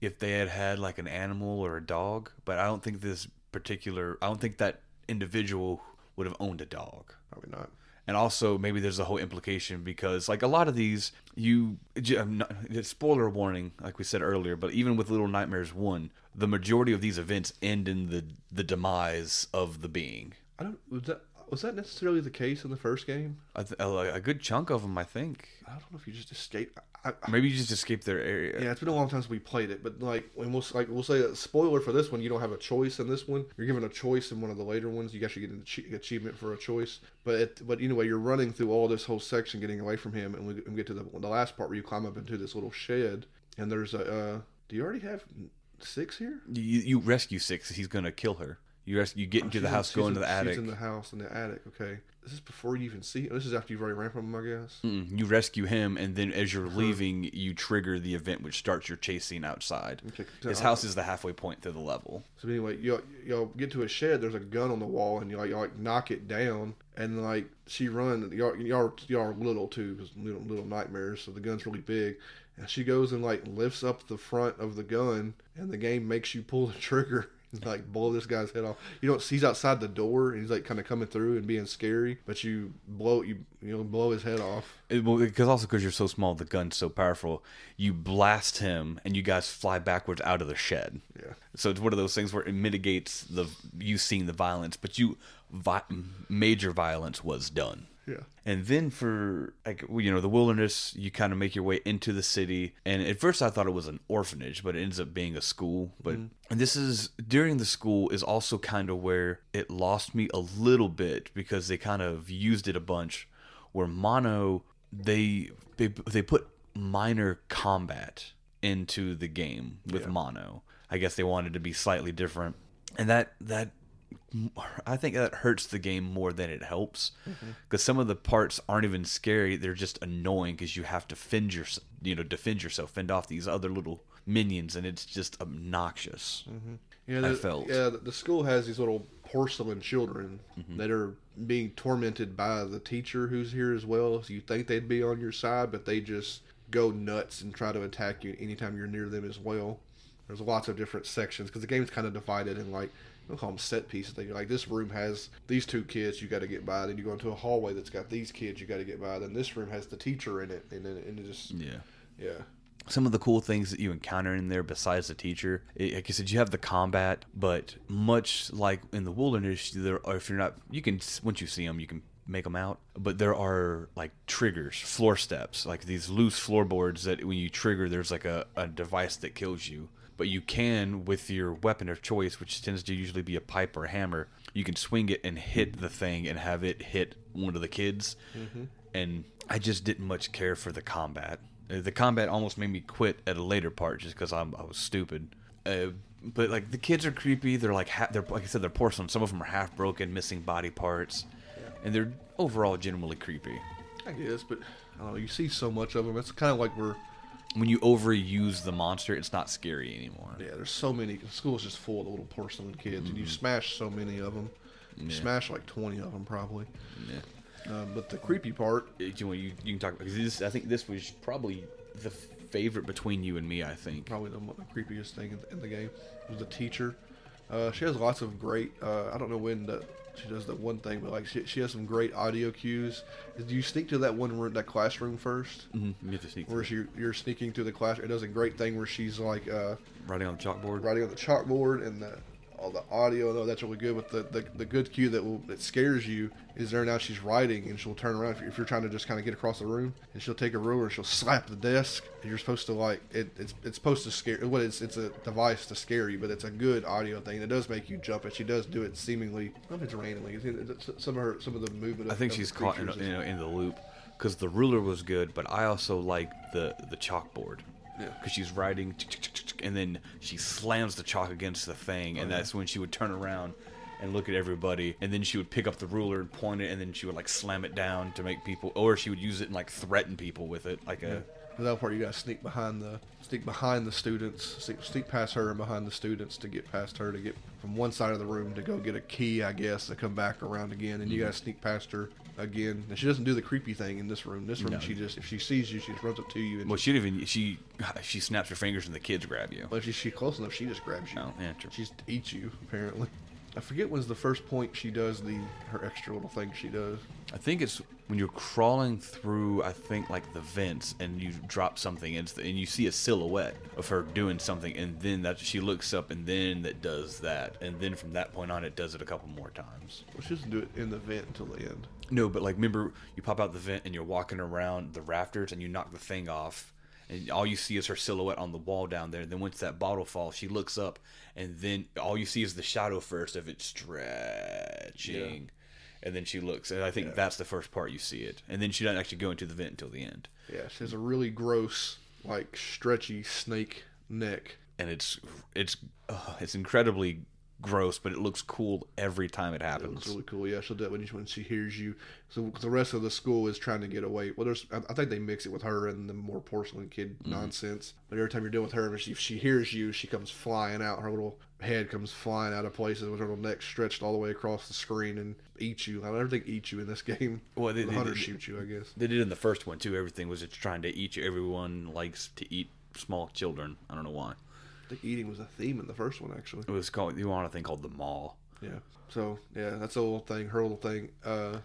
[SPEAKER 2] if they had had like an animal or a dog, but I don't think this particular I don't think that individual would have owned a dog.
[SPEAKER 1] Probably not.
[SPEAKER 2] And also maybe there's a whole implication because like a lot of these you not- spoiler warning like we said earlier, but even with Little Nightmares 1, the majority of these events end in the the demise of the being.
[SPEAKER 1] I don't. Was that was that necessarily the case in the first game?
[SPEAKER 2] A, th- a, a good chunk of them, I think.
[SPEAKER 1] I don't know if you just escape. I, I,
[SPEAKER 2] Maybe you just escape their area.
[SPEAKER 1] yeah, it's been a long time since we played it, but like, when we'll like we'll say a spoiler for this one, you don't have a choice in this one. You're given a choice in one of the later ones. You actually get an achie- achievement for a choice. But it, but anyway, you're running through all this whole section, getting away from him, and we, we get to the the last part where you climb up into this little shed, and there's a. Uh, do you already have six here?
[SPEAKER 2] You, you rescue Six. He's gonna kill her. You res- you get into
[SPEAKER 1] She's
[SPEAKER 2] the house, go
[SPEAKER 1] in-
[SPEAKER 2] into the attic.
[SPEAKER 1] She's in the house in the attic. Okay, this is before you even see. This is after you've already ran from him, I guess.
[SPEAKER 2] Mm, You rescue him, and then as you're leaving, you trigger the event which starts your chase scene outside.
[SPEAKER 1] Okay,
[SPEAKER 2] His house is the halfway point through the level.
[SPEAKER 1] So anyway, you y'all get to a shed. There's a gun on the wall, and you like, you like knock it down, and like she run. Y'all y'all, y'all are little too, because little little nightmares. So the gun's really big, and she goes and like lifts up the front of the gun, and the game makes you pull the trigger. And, Like blow this guy's head off. You don't. He's outside the door. And he's like kind of coming through and being scary. But you blow you you know blow his head off.
[SPEAKER 2] It, well, because also because you're so small, the gun's so powerful. You blast him, and you guys fly backwards out of the shed.
[SPEAKER 1] Yeah.
[SPEAKER 2] So it's one of those things where it mitigates the you seeing the violence, but you vi- major violence was done.
[SPEAKER 1] Yeah.
[SPEAKER 2] And then for like you know the wilderness, you kind of make your way into the city. And at first I thought it was an orphanage, but it ends up being a school. But mm. and this is during the school is also kind of where it lost me a little bit because they kind of used it a bunch. Where mono they they they put minor combat into the game with mono. I guess they wanted to be slightly different, and that that I think that hurts the game more than it helps because some of the parts aren't even scary; they're just annoying because you have to fend your, you know, defend yourself, fend off these other little minions, and it's just obnoxious.
[SPEAKER 1] Yeah,
[SPEAKER 2] I
[SPEAKER 1] the,
[SPEAKER 2] felt.
[SPEAKER 1] Yeah, the- the school has these little porcelain children
[SPEAKER 2] Mm-hmm.
[SPEAKER 1] that are being tormented by the teacher who's here as well. So you think they'd be on your side, but they just go nuts and try to attack you anytime you're near them as well. There's lots of different sections because the game's kind of divided in like Don't call them set pieces. They like this room has these two kids you got to get by. Then you go into a hallway that's got these kids you got to get by. Then this room has the teacher in it, and then and it just
[SPEAKER 2] Yeah.
[SPEAKER 1] yeah.
[SPEAKER 2] some of the cool things that you encounter in there besides the teacher it, like i said you have the combat but much like in the wilderness there are if you're not you can once you see them you can make them out but there are like triggers floor steps like these loose floorboards that when you trigger there's like a, a device that kills you but you can with your weapon of choice which tends to usually be a pipe or a hammer you can swing it and hit the thing and have it hit one of the kids and i just didn't much care for the combat uh, the combat almost made me quit at a later part just because I was stupid. Uh, but like the kids are creepy. They're like ha- they're like I said they're porcelain. Some of them are half broken, missing body parts, and they're overall generally creepy.
[SPEAKER 1] I guess, but I don't know. You see so much of them. It's kind of like we're
[SPEAKER 2] When you overuse the monster, it's not scary anymore.
[SPEAKER 1] Yeah, there's so many. The school's just full of little porcelain kids, and you smash so many of them. You smash like 20 of them probably.
[SPEAKER 2] Yeah.
[SPEAKER 1] Um, but the creepy part,
[SPEAKER 2] Uh, You, you, you can talk about 'cause this. I think this was probably the favorite between you and me. I think.
[SPEAKER 1] probably the, the creepiest thing in, in the game, was the teacher. Uh, she has lots of great. Uh, I don't know when the, she does that one thing, but like she, she has some great audio cues. Do you sneak to that one room, that classroom 1st
[SPEAKER 2] Mhm, You have to sneak
[SPEAKER 1] Where she, you're sneaking through the class. It does a great thing where she's like uh,
[SPEAKER 2] writing on the chalkboard.
[SPEAKER 1] writing on the chalkboard, and the, all the audio. though that's really good. But the, the, the good cue that will that scares you is there now she's writing and she'll turn around if, you- if you're trying to just kind of get across the room and she'll take a ruler and she'll slap the desk and you're supposed to like it, it's it's supposed to scare. What it's it's a device to scare you, but it's a good audio thing. It does make you jump and she does do it seemingly. I don't know if it's randomly. It's, it's, some of her some of the movement.
[SPEAKER 2] I think
[SPEAKER 1] of
[SPEAKER 2] she's caught in, you know, in the loop because the ruler was good, but I also like the the chalkboard.
[SPEAKER 1] Yeah.
[SPEAKER 2] Because she's writing, tick, tick, tick, tick, tick, and then she slams the chalk against the thing, and oh, that's when she would turn around and look at everybody, and then she would pick up the ruler and point it, and then she would like slam it down to make people, or she would use it and like threaten people with it, like a.
[SPEAKER 1] That part, you gotta sneak behind the sneak behind the students, sneak, sneak past her and behind the students to get past her to get from one side of the room to go get a key, I guess, to come back around again. And you mm-hmm. gotta sneak past her again. And she doesn't do the creepy thing in this room. This room,
[SPEAKER 2] No.
[SPEAKER 1] she just if she sees you, she just runs up to you. And
[SPEAKER 2] Well, she even she she snaps her fingers and the kids grab you.
[SPEAKER 1] well, if she, she's close enough, she just grabs you.
[SPEAKER 2] Oh, yeah, true.
[SPEAKER 1] She just eats you apparently. I forget when's the first point she does the her extra little thing she does.
[SPEAKER 2] I think it's when you're crawling through, I think like the vents, and you drop something, and, and you see a silhouette of her doing something, and then that she looks up, and then that does that, and then from that point on, it does it a couple more times.
[SPEAKER 1] Well, she doesn't do it in the vent until the end.
[SPEAKER 2] No, but like remember, you pop out the vent, and you're walking around the rafters, and you knock the thing off. And all you see is her silhouette on the wall down there. Then once that bottle falls, she looks up, and then all you see is the shadow first of it stretching, and then she looks, and I think
[SPEAKER 1] Yeah.
[SPEAKER 2] that's the first part you see it, and then she doesn't actually go into the vent until the end,
[SPEAKER 1] Yeah, she has a really gross, like stretchy snake neck.
[SPEAKER 2] and it's it's uh, it's incredibly gross, but it looks cool every time it
[SPEAKER 1] It
[SPEAKER 2] happens.
[SPEAKER 1] looks really cool. Yeah, she'll do it when, she- when she hears you. So the rest of the school is trying to get away. Well, there's I think they mix it with her and the more porcelain kid
[SPEAKER 2] Mm-hmm.
[SPEAKER 1] nonsense. But every time you're dealing with her, if she, if she hears you, she comes flying out. Her little head comes flying out of places with her little neck stretched all the way across the screen and eats you. I don't everything eats you in this game.
[SPEAKER 2] Well, they-
[SPEAKER 1] the hunter shoots you, I guess.
[SPEAKER 2] They did in the first one too. Everything was just trying to eat you. Everyone likes to eat small children. I don't know why.
[SPEAKER 1] I think eating was a theme in the first one actually.
[SPEAKER 2] It was called. You want a thing called the Maw.
[SPEAKER 1] Yeah. So yeah, that's a little thing. Her little thing. Uh,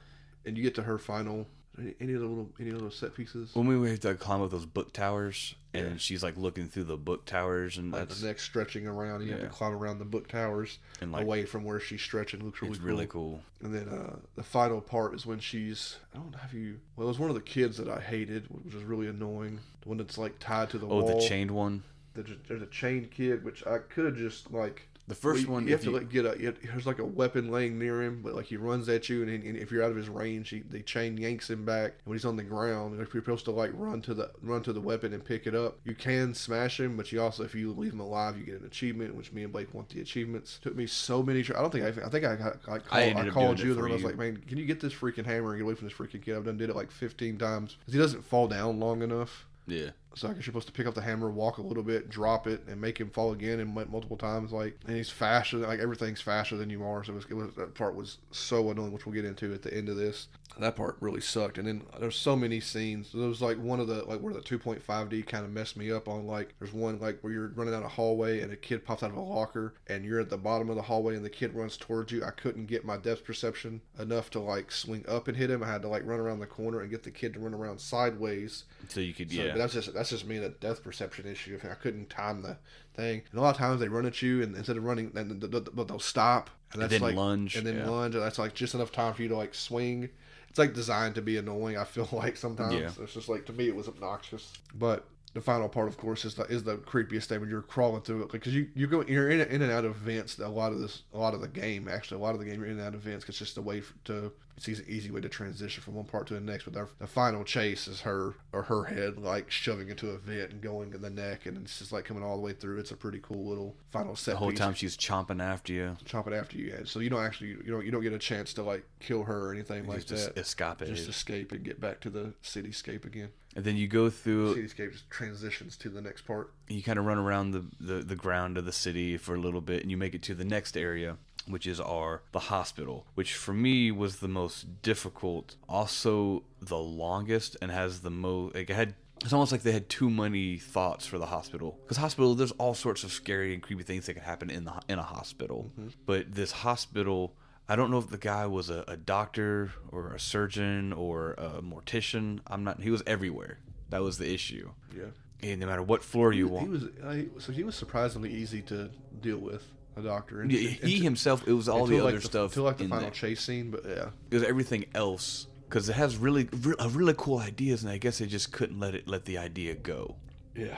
[SPEAKER 1] and you get to her final. Any, any other little any little set pieces?
[SPEAKER 2] When we had to climb up those book towers, and
[SPEAKER 1] Yeah.
[SPEAKER 2] she's like looking through the book towers, and
[SPEAKER 1] like
[SPEAKER 2] that's
[SPEAKER 1] the neck stretching around. And you have to climb around the book towers
[SPEAKER 2] And, like,
[SPEAKER 1] away from where she's stretching. Looks really
[SPEAKER 2] it's
[SPEAKER 1] cool.
[SPEAKER 2] really cool.
[SPEAKER 1] And then uh, the final part is when she's I don't know if you well it was one of the kids that I hated, which was really annoying. The one that's like tied to the
[SPEAKER 2] Oh,
[SPEAKER 1] wall.
[SPEAKER 2] the chained one.
[SPEAKER 1] There's a, there's a chained kid, which I could just like.
[SPEAKER 2] The first
[SPEAKER 1] well,
[SPEAKER 2] one,
[SPEAKER 1] you have to
[SPEAKER 2] you-
[SPEAKER 1] like get a. Have, there's like a weapon laying near him, but like he runs at you, and, and if you're out of his range, he, the chain yanks him back. And when he's on the ground, if you're supposed to like run to the run to the weapon and pick it up, you can smash him, but you also if you leave him alive, you get an achievement, which me and Blake want the achievements. Took me so many. I don't think I. I think I got- I, called, I,
[SPEAKER 2] up
[SPEAKER 1] called you, and I was like, man, can you get this freaking hammer and get away from this freaking kid? I've done did it like 15 times. 'Cause he doesn't fall down long enough.
[SPEAKER 2] Yeah.
[SPEAKER 1] So I guess you're supposed to pick up the hammer, walk a little bit, drop it, and make him fall again, and multiple times. Like, and he's faster. Like everything's faster than you are. So it was, it was that part was so annoying, which we'll get into at the end of this. That part really sucked. And then there's so many scenes. There was like one of the like where the 2.5D kind of messed me up on. Like, there's one like where you're running down a hallway and a kid pops out of a locker, and you're at the bottom of the hallway, and the kid runs towards you. I couldn't get my depth perception enough to like swing up and hit him. I had to like run around the corner and get the kid to run around sideways
[SPEAKER 2] So you could,
[SPEAKER 1] so,
[SPEAKER 2] yeah.
[SPEAKER 1] that's just that's just me a depth perception issue. I couldn't time the thing, and a lot of times they run at you, and instead of running, then th- th- but they'll stop, and that's
[SPEAKER 2] then
[SPEAKER 1] like
[SPEAKER 2] lunge,
[SPEAKER 1] and then
[SPEAKER 2] yeah.
[SPEAKER 1] lunge, and that's like just enough time for you to like swing. It's like designed to be annoying. I feel like sometimes
[SPEAKER 2] Yeah.
[SPEAKER 1] it's just like to me it was obnoxious, but. The final part, of course, is the is the creepiest thing when you're crawling through it, because you you go you're in in and out of vents. A lot of this, a lot of the game, actually, a lot of the game you're in and out of vents. 'cause It's just a way to it's an easy way to transition from one part to the next. But our, the final chase is her or her head like shoving into a vent and going in the neck, and it's just like coming all the way through. It's a pretty cool little final set
[SPEAKER 2] the whole
[SPEAKER 1] piece.
[SPEAKER 2] time she's chomping after you.
[SPEAKER 1] chop it after you, so you don't actually you don't you don't get a chance to like kill her or anything like
[SPEAKER 2] just
[SPEAKER 1] that.
[SPEAKER 2] escape it.
[SPEAKER 1] Just escape and get back to the cityscape again.
[SPEAKER 2] And then you go through.
[SPEAKER 1] Cityscape just transitions to the next part.
[SPEAKER 2] you kind of run around the, the, the ground of the city for a little bit and you make it to the next area which is our the hospital which for me was the most difficult also the longest and has the most like it had it's almost like they had too many thoughts for the hospital because hospital there's all sorts of scary and creepy things that could happen in the in a hospital mm-hmm. but this hospital I don't know if the guy was a, a doctor or a surgeon or a mortician. I'm not. He was everywhere. That was the issue.
[SPEAKER 1] Yeah.
[SPEAKER 2] And no matter what floor you
[SPEAKER 1] He
[SPEAKER 2] want,
[SPEAKER 1] was I, so he was surprisingly easy to deal with. A doctor. And,
[SPEAKER 2] Yeah, he himself. It was all the
[SPEAKER 1] until,
[SPEAKER 2] other
[SPEAKER 1] like,
[SPEAKER 2] stuff.
[SPEAKER 1] until like the
[SPEAKER 2] in
[SPEAKER 1] final
[SPEAKER 2] there.
[SPEAKER 1] chase scene, but yeah,
[SPEAKER 2] It was everything else because it has really, re- really cool ideas, and I guess they just couldn't let it let the idea go.
[SPEAKER 1] yeah,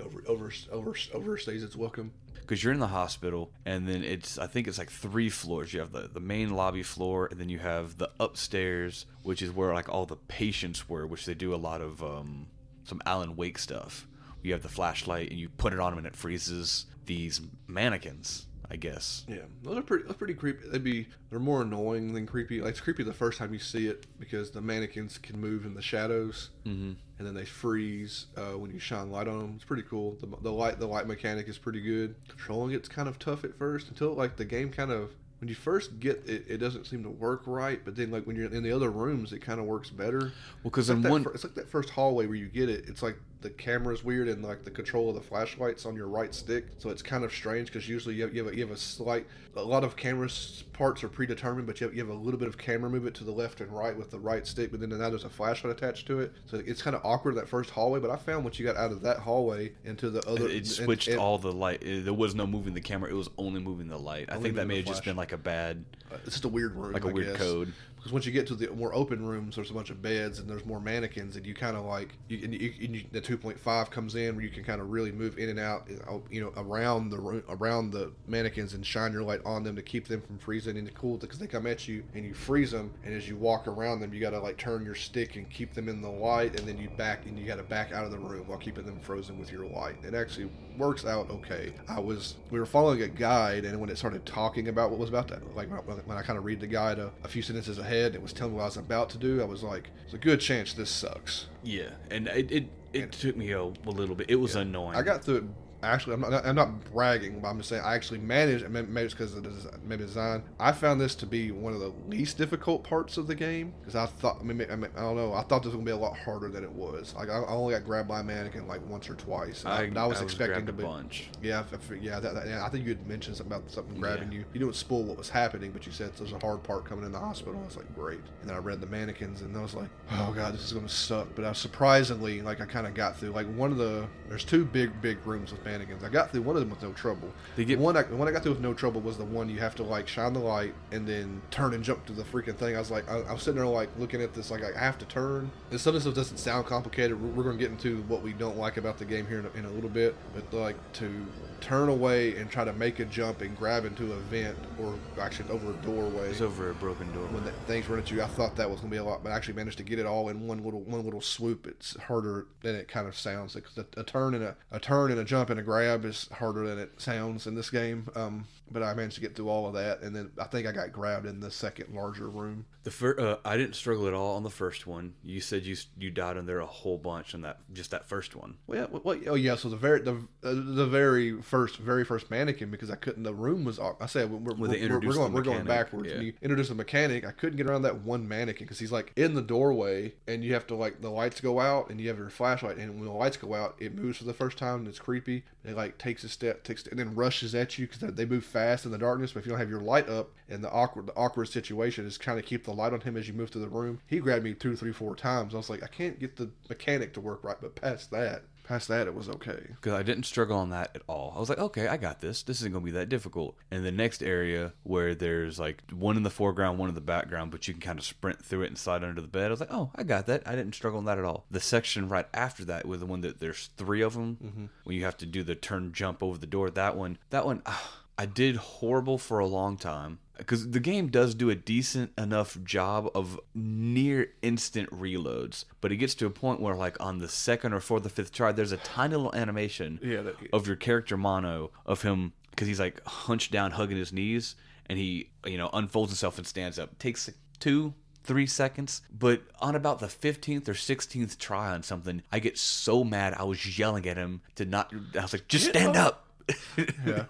[SPEAKER 1] over over over overstays its welcome.
[SPEAKER 2] because you're in the hospital and then it's i think it's like three floors you have the, the main lobby floor and then you have the upstairs which is where like all the patients were which they do a lot of um, some alan wake stuff you have the flashlight and you put it on them and it freezes these mannequins i guess
[SPEAKER 1] Yeah, those are pretty. Pretty creepy. They'd be. They're more annoying than creepy. Like it's creepy the first time you see it because the mannequins can move in the shadows, mm-hmm. and then they freeze uh, when you shine light on them. It's pretty cool. The, the light, the light mechanic is pretty good. Controlling it's kind of tough at first until like the game kind of. When you first get it, it doesn't seem to work right. But then, like when you're in the other rooms, it kind of works better.
[SPEAKER 2] well because
[SPEAKER 1] It's like,
[SPEAKER 2] in one
[SPEAKER 1] fir- it's like that first hallway where you get it. It's like the camera's weird and like the control of the flashlight's on your right stick, so it's kind of strange because usually you have, you have a, you have a slight, a lot of camera parts are predetermined, but you have, you have a little bit of camera movement to the left and right with the right stick, but then now there's a flashlight attached to it, so it's kind of awkward that first hallway. But I found once you got out of that hallway into the other,
[SPEAKER 2] it
[SPEAKER 1] and-
[SPEAKER 2] switched
[SPEAKER 1] and-
[SPEAKER 2] all the light it- there was no moving the camera it was only moving the light i think that may have just been like a bad
[SPEAKER 1] uh, it's just a weird room,
[SPEAKER 2] like a
[SPEAKER 1] I
[SPEAKER 2] weird
[SPEAKER 1] guess.
[SPEAKER 2] code
[SPEAKER 1] because once you get to the more open rooms, there's a bunch of beds and there's more mannequins, and you kind of like you, and you, and you, the 2.5 comes in where you can kind of really move in and out, you know, around the room, around the mannequins and shine your light on them to keep them from freezing. And cool because they come at you and you freeze them, and as you walk around them, you got to like turn your stick and keep them in the light, and then you back and you got to back out of the room while keeping them frozen with your light. It actually works out okay. I was we were following a guide, and when it started talking about what was about to like when, when I kind of read the guide a, a few sentences ahead, and it was telling me what I was about to do. I was like, "It's a good chance this sucks."
[SPEAKER 2] yeah and it it, it took me a, a little bit it was annoying
[SPEAKER 1] I got through it. Actually, I'm not, I'm not bragging, but I'm just saying I actually managed, and maybe it's because of the design, maybe design. I found this to be one of the least difficult parts of the game because I thought, I, mean, I, mean, I don't know, I thought this was gonna be a lot harder than it was. Like I, I only got grabbed by a mannequin like once or twice. And I, and I was expecting to
[SPEAKER 2] a bunch
[SPEAKER 1] Yeah, I yeah, that, that- yeah, I think you had mentioned something about something grabbing you. You didn't spoil what was happening, but you said there's a hard part coming in the hospital. I was like, great. And then I read the mannequins, and I was like, oh god, this is gonna suck. But I was surprisingly, like, I kind of got through. Like one of the, there's two big, big rooms with mannequins. I got through one of them with no trouble.
[SPEAKER 2] They get-
[SPEAKER 1] the one I, one I got through with no trouble was the one you have to like shine the light and then turn and jump to the freaking thing. I was like, I, I was sitting there like looking at this, like I have to turn. And some of this stuff doesn't sound complicated. We're, we're going to get into what we don't like about the game here in a, in a little bit, but like to turn away and try to make a jump and grab into a vent or actually over a doorway
[SPEAKER 2] it's over a broken door
[SPEAKER 1] when things run at you. I thought that was going to be a lot, but I actually managed to get it all in one little one little swoop. It's harder than it kind of sounds. Because a, a turn and a, a turn and a jump and a grab is harder than it sounds in this game. Um, but I managed to get through all of that, and then I think I got grabbed in the second larger room.
[SPEAKER 2] The fir- uh, I didn't struggle at all on the first one. You said you you died on there a whole bunch on that just that first one.
[SPEAKER 1] Well, yeah, well, oh yeah. So the very the uh, the very first very first mannequin because I couldn't. The room was. I said we're, we're,
[SPEAKER 2] Well,
[SPEAKER 1] we're, going we're going backwards.
[SPEAKER 2] yeah.
[SPEAKER 1] When you introduce a mechanic, I couldn't get around that one mannequin because he's like in the doorway, and you have to like the lights go out, and you have your flashlight, and when the lights go out, it moves for the first time, and it's creepy. It like takes a step, takes and then rushes at you because they move fast in the darkness. But if you don't have your light up, and the awkward the awkward situation is kind of keep the light on him as you move through the room. He grabbed me two, three, four times. I was like, I can't get the mechanic to work right, but past that. Past that, it was okay.
[SPEAKER 2] because I didn't struggle on that at all. I was like, okay, I got this. This isn't gonna be that difficult. And the next area where there's like one in the foreground, one in the background, but you can kind of sprint through it and slide under the bed. I was like, oh, I got that. I didn't struggle on that at all. The section right after that was the one that there's three of them when you have to do the turn jump over the door. That one, that one, ah, I did horrible for a long time because the game does do a decent enough job of near instant reloads, but it gets to a point where, like, on the second or fourth or fifth try, there's a tiny little animation
[SPEAKER 1] Yeah, that-
[SPEAKER 2] of your character Mono of him because he's like hunched down, hugging his knees, and he, you know, unfolds himself and stands up. Takes like, two, three seconds, but on about the 15th or 16th try on something, I get so mad. I was yelling at him to not. I was like, just stand up.
[SPEAKER 1] yeah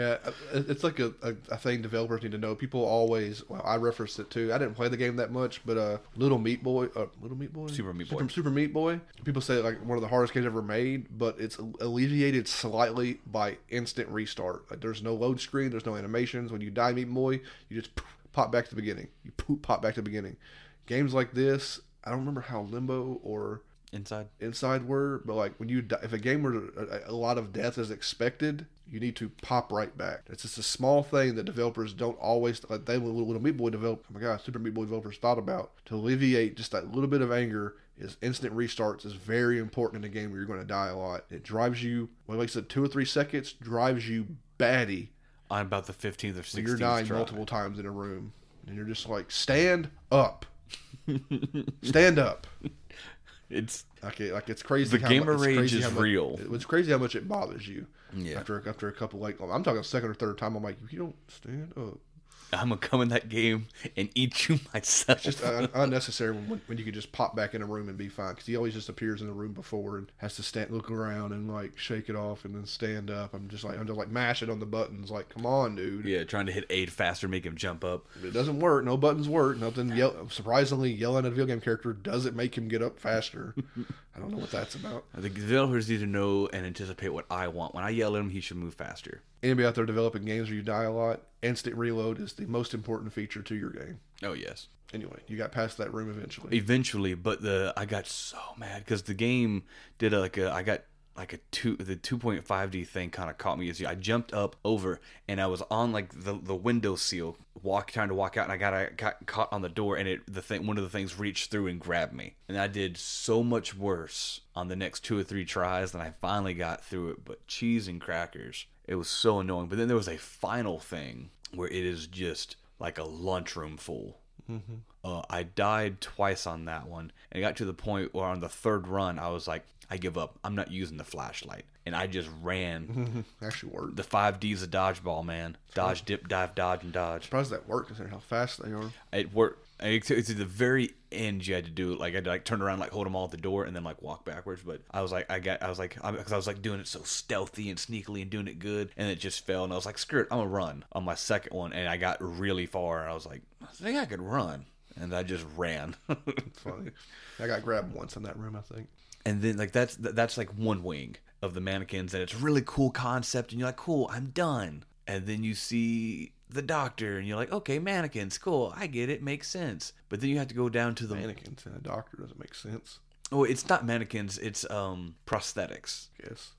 [SPEAKER 1] yeah it's like a, a, a thing developers need to know. People always well i referenced it too. I didn't play the game that much but uh little meat boy uh, little meat boy?
[SPEAKER 2] Super Meat Boy.
[SPEAKER 1] super meat boy? People say like one of the hardest games ever made but it's alleviated slightly by instant restart. Like there's no load screen there's no animations. When you die meat boy you just pop back to the beginning. You poof, pop back to the beginning. Games like this i don't remember how limbo or
[SPEAKER 2] inside.
[SPEAKER 1] inside were, but like when you die, if a game where a, a lot of death is expected, you need to pop right back. It's just a small thing that developers don't always like. They when a Meat Boy develop, oh my god, Super Meat Boy developers thought about to alleviate just that little bit of anger. Is instant restarts is very important in a game where you're going to die a lot. It drives you, well, like I said, two or three seconds drives you batty.
[SPEAKER 2] On about the fifteenth or
[SPEAKER 1] when
[SPEAKER 2] sixteenth.
[SPEAKER 1] You're dying
[SPEAKER 2] try.
[SPEAKER 1] multiple times in a room, and you're just like, stand up, stand up.
[SPEAKER 2] It's
[SPEAKER 1] Like, it, like it's crazy.
[SPEAKER 2] The
[SPEAKER 1] how
[SPEAKER 2] gamer
[SPEAKER 1] mu- it's
[SPEAKER 2] rage is
[SPEAKER 1] much-
[SPEAKER 2] real.
[SPEAKER 1] It's crazy how much it bothers you.
[SPEAKER 2] Yeah.
[SPEAKER 1] After after a couple like I'm talking second or third time, I'm like, you don't stand up,
[SPEAKER 2] I'm gonna come in that game and eat you myself.
[SPEAKER 1] just uh, unnecessary when, when you could just pop back in a room and be fine. Because he always just appears in the room before and has to stand, look around and like shake it off and then stand up. I'm just like I'm just like mashing on the buttons. Like, come on, dude.
[SPEAKER 2] yeah, trying to hit aid faster, make him jump up.
[SPEAKER 1] It doesn't work. No buttons work. Nothing. Yell, surprisingly, yelling at a video game character doesn't make him get up faster. I don't know what that's about.
[SPEAKER 2] The developers need to know and anticipate what I want. When I yell at him, he should move faster.
[SPEAKER 1] Anybody out there developing games where you die a lot, instant reload is the most important feature to your game.
[SPEAKER 2] Oh yes.
[SPEAKER 1] Anyway, you got past that room eventually.
[SPEAKER 2] Eventually, but the I got so mad because the game did a, like a I got like a two the 2.5D thing kind of caught me as I jumped up over and I was on like the the window seal walk trying to walk out and I got I got caught on the door and it the thing one of the things reached through and grabbed me and I did so much worse on the next two or three tries and I finally got through it but cheese and crackers it was so annoying but then there was a final thing where it is just like a lunchroom full uh, I died twice on that one, and it got to the point where on the third run, I was like, I give up. I'm not using the flashlight, and I just ran.
[SPEAKER 1] Actually worked.
[SPEAKER 2] the five D's of dodgeball, man. Dodge, dip, dive, dodge, and dodge.
[SPEAKER 1] surprised that worked considering how fast they are.
[SPEAKER 2] It worked. It's it's at the very end you had to do it. Like I like turn around, like hold them all at the door, and then like walk backwards. But I was like, I got, I was like, because I was like doing it so stealthy and sneakily and doing it good, and it just fell. And I was like, screw it, I'm gonna run on my second one, and I got really far. And I was like, I think I could run, and I just ran.
[SPEAKER 1] Funny. I got grabbed once in that room, I think.
[SPEAKER 2] and then like that's that's like one wing of the mannequins and it's a really cool concept and you're like cool i'm done and then you see the doctor and you're like okay mannequins cool i get it makes sense but then you have to go down to the
[SPEAKER 1] Mannequins and a doctor doesn't make sense.
[SPEAKER 2] oh it's not mannequins it's um prosthetics Yes.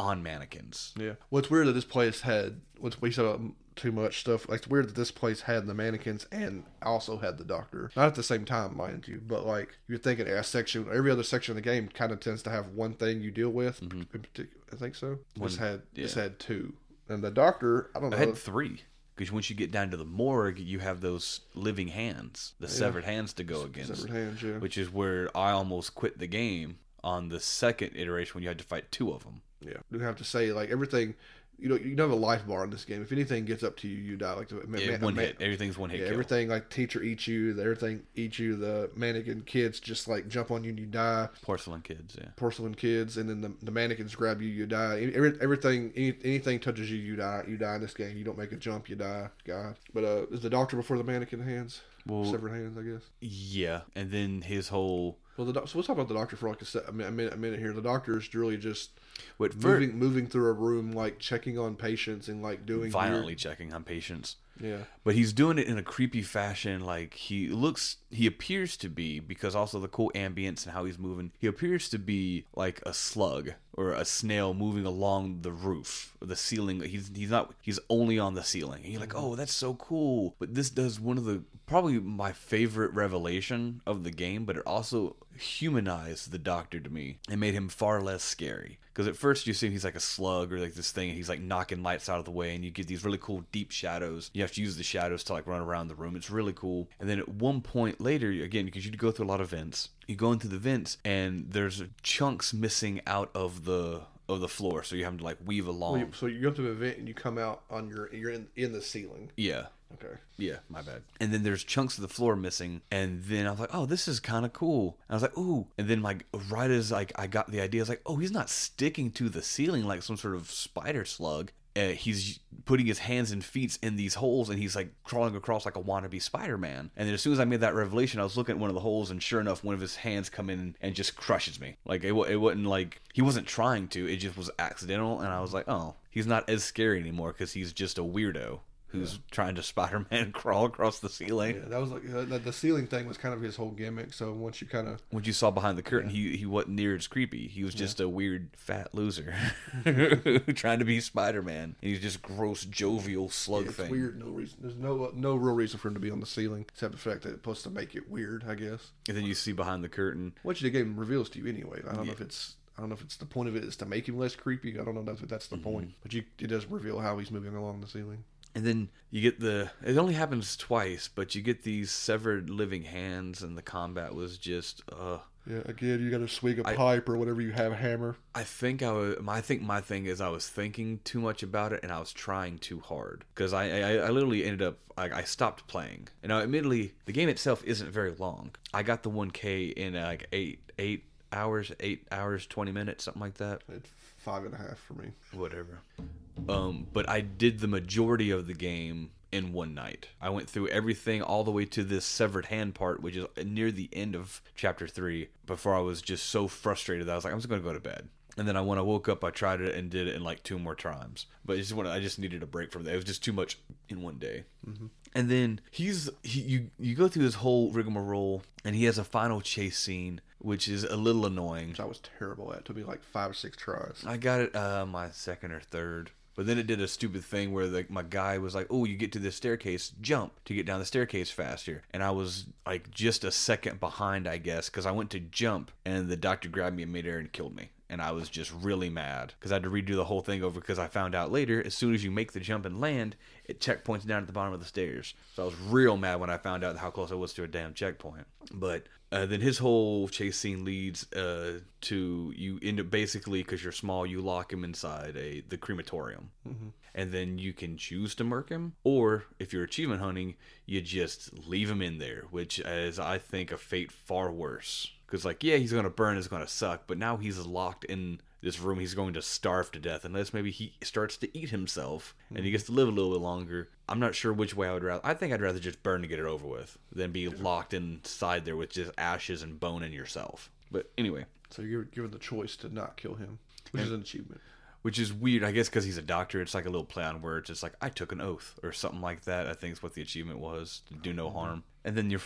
[SPEAKER 2] on mannequins
[SPEAKER 1] Yeah. What's weird that this place had what's we said too much stuff. Like it's weird that this place had the mannequins and also had the doctor. Not at the same time, mind you, but like you're thinking a section. Every other section of the game kind of tends to have one thing you deal with. In particular, I think so. This
[SPEAKER 2] One-
[SPEAKER 1] had this had two, and the doctor. I don't know.
[SPEAKER 2] i had three because once you get down to the morgue you have those living hands the severed hands to go against
[SPEAKER 1] severed hands. Yeah.
[SPEAKER 2] which is where i almost quit the game on the second iteration when you had to fight two of them
[SPEAKER 1] Yeah, you have to say like everything. You know, you don't have a life bar in this game. If anything gets up to you, you die. Like the
[SPEAKER 2] Yeah,
[SPEAKER 1] ma-
[SPEAKER 2] one
[SPEAKER 1] ma-
[SPEAKER 2] hit. Everything's one hit
[SPEAKER 1] Yeah,
[SPEAKER 2] kill.
[SPEAKER 1] everything like teacher eats you. the- Everything eats you. The mannequin kids just like jump on you and you die.
[SPEAKER 2] Porcelain kids, yeah.
[SPEAKER 1] Porcelain kids, and then the, the mannequins grab you, you die. Every, everything, any, anything touches you, you die. You die in this game. You don't make a jump, you die. God. But uh, is the doctor before the mannequin hands?
[SPEAKER 2] Well-
[SPEAKER 1] Severed hands, I guess.
[SPEAKER 2] Yeah, and then his whole
[SPEAKER 1] Well, the doc- so let's talk about the doctor for like a, se- a, minute, a minute. A minute here. The doctor is really just
[SPEAKER 2] for
[SPEAKER 1] moving, moving through a room, like checking on patients and like doing
[SPEAKER 2] violently
[SPEAKER 1] weird-
[SPEAKER 2] checking on patients.
[SPEAKER 1] Yeah.
[SPEAKER 2] But he's doing it in a creepy fashion. Like he looks, he appears to be because also the cool ambience and how he's moving. He appears to be like a slug or a snail moving along the roof or the ceiling. He's he's not. He's only on the ceiling. And you're like, oh, that's so cool. But this does one of the probably my favorite revelation of the game. But it also humanized the Doctor to me and made him far less scary. Because at first you see him, he's like a slug or like this thing, and he's like knocking lights out of the way, and you get these really cool deep shadows. You have to use the shadows to like run around the room. It's really cool. And then at one point later, again, because you go through a lot of vents, you go into the vents, and there's chunks missing out of the of the floor, so you have to like weave along.
[SPEAKER 1] Well, you- so you go to an event and you come out on your you're in in the ceiling.
[SPEAKER 2] yeah.
[SPEAKER 1] Okay.
[SPEAKER 2] Yeah, my bad. And then there's chunks of the floor missing, and then I was like, "Oh, this is kind of cool." And I was like, "Ooh!" And then like right as like I got the idea, I was like, "Oh, he's not sticking to the ceiling like some sort of spider slug. Uh, he's putting his hands and feet in these holes, and he's like crawling across like a wannabe Spider-Man." And then as soon as I made that revelation, I was looking at one of the holes, and sure enough, one of his hands come in and just crushes me. Like it, it wasn't like he wasn't trying to; it just was accidental. And I was like, "Oh, he's not as scary anymore because he's just a weirdo." Who's trying to Spider-Man crawl across the ceiling.
[SPEAKER 1] Yeah, that was like uh, the, ceiling thing was kind of his whole gimmick. So once you kind of
[SPEAKER 2] When you saw behind the curtain, he he wasn't near as creepy. He was just a weird fat loser trying to be Spider-Man. He's just gross, jovial slug
[SPEAKER 1] it's
[SPEAKER 2] thing.
[SPEAKER 1] weird. No reason. There's no no real reason for him to be on the ceiling except the fact that it's supposed to make it weird. I guess.
[SPEAKER 2] And then you see behind the curtain.
[SPEAKER 1] Which the game reveals to you anyway. I don't know if it's. I don't know if it's the point of it is to make him less creepy. I don't know if that's the point, but you it does reveal how he's moving along the ceiling.
[SPEAKER 2] And then you get the. It only happens twice, but you get these severed living hands, and the combat was just. uh
[SPEAKER 1] Yeah, again, you got to swing a pipe or whatever you have, a hammer.
[SPEAKER 2] I think I was. I think my thing is I was thinking too much about it, and I was trying too hard because I, I I literally ended up I, I stopped playing. And now, admittedly, the game itself isn't very long. I got the 1K in like eight eight hours, eight hours, twenty minutes, something like that.
[SPEAKER 1] It's five and a half for me.
[SPEAKER 2] Whatever. Um, but I did the majority of the game in one night. I went through everything all the way to this severed hand part, which is near the end of chapter three, before I was just so frustrated that I was like, I'm just going to go to bed. And then I, when I woke up, I tried it and did it in like two more times. But I just when I just needed a break from that. It was just too much in one day. And then he's he, you you go through this whole rigmarole, and he has a final chase scene, which is a little annoying.
[SPEAKER 1] Which I was terrible at. It took me like five or six tries.
[SPEAKER 2] I got it uh, my second or third. But then it did a stupid thing where the, my guy was like, "Oh, you get to this staircase, jump to get down the staircase faster." And I was like just a second behind, I guess, because I went to jump, and the doctor grabbed me in midair and killed me. And I was just really mad because I had to redo the whole thing over because I found out later, as soon as you make the jump and land, it checkpoints down at the bottom of the stairs. So I was real mad when I found out how close I was to a damn checkpoint. But uh, then his whole chase scene leads uh, to you end up basically because you're small, you lock him inside a the crematorium, and then you can choose to murk him, or if you're achievement hunting, you just leave him in there, which is I think a fate far worse. Because like yeah, he's gonna burn, it's gonna suck, but now he's locked in this room. He's going to starve to death unless maybe he starts to eat himself and he hmm. gets to live a little bit longer. I'm not sure which way I would rather. I think I'd rather just burn to get it over with than be locked inside there with just ashes and bone in yourself. But anyway,
[SPEAKER 1] So you're given the choice to not kill him, which is an achievement.
[SPEAKER 2] which is weird. I guess because he's a doctor, it's like a little play on words. It's like I took an oath or something like that. I think is what the achievement was to do no mm-hmm. harm. And then you're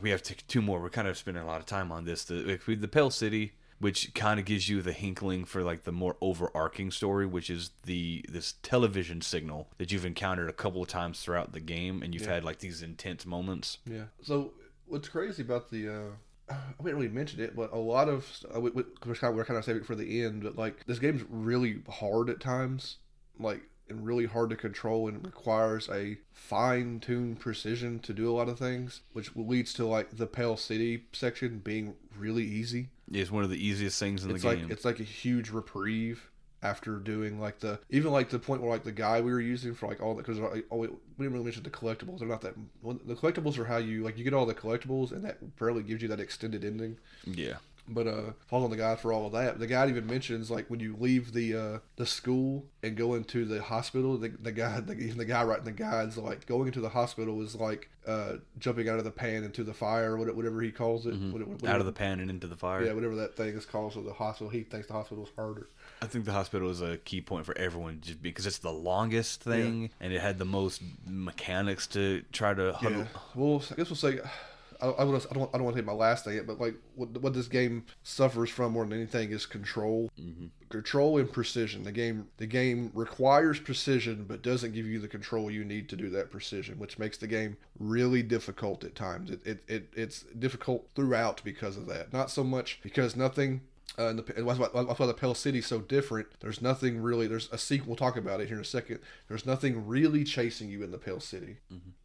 [SPEAKER 2] we have to, two more. We're kind of spending a lot of time on this. The the Pale City, which kind of gives you the hinkling for like the more overarching story, which is the this television signal that you've encountered a couple of times throughout the game, and you've had like these intense moments.
[SPEAKER 1] Yeah. So what's crazy about the uh I didn't really mention it, but a lot of uh, we, we, we're kind of, we're kind of saving it for the end. But like this game's really hard at times, like and really hard to control, and requires a fine-tuned precision to do a lot of things, which leads to like the Pale City section being really easy.
[SPEAKER 2] It's one of the easiest things in
[SPEAKER 1] It's
[SPEAKER 2] the
[SPEAKER 1] like
[SPEAKER 2] game.
[SPEAKER 1] it's like a huge reprieve after doing like the even like the point where like the guy we were using for like all the because like, oh, we we didn't really mention the collectibles. They're not that well, the collectibles are how you like you get all the collectibles and that barely gives you that extended ending.
[SPEAKER 2] yeah.
[SPEAKER 1] But uh, following the guide for all of that, the guide even mentions like when you leave the uh, the school and go into the hospital, the, the guy the, even the guy writing the guides like going into the hospital is like uh, jumping out of the pan into the fire, what- whatever he calls it, what- what-
[SPEAKER 2] Out of the pan and into the fire.
[SPEAKER 1] yeah, whatever that thing is called. So the hospital, he thinks the hospital's harder.
[SPEAKER 2] I think the hospital is a key point for everyone just because it's the longest thing and it had the most mechanics to try to huddle.
[SPEAKER 1] Yeah. Well, I guess we'll say. I, I, would, I don't. I don't want to take my last thing, but like what, what this game suffers from more than anything is control, control and precision. The game, the game requires precision, but doesn't give you the control you need to do that precision, which makes the game really difficult at times. It, it, it it's difficult throughout because of that. Not so much because nothing uh, and the, and that's why, that's why the Pale City's so different. There's nothing really. There's a sequel. We'll talk about it here in a second. There's nothing really chasing you in the Pale City.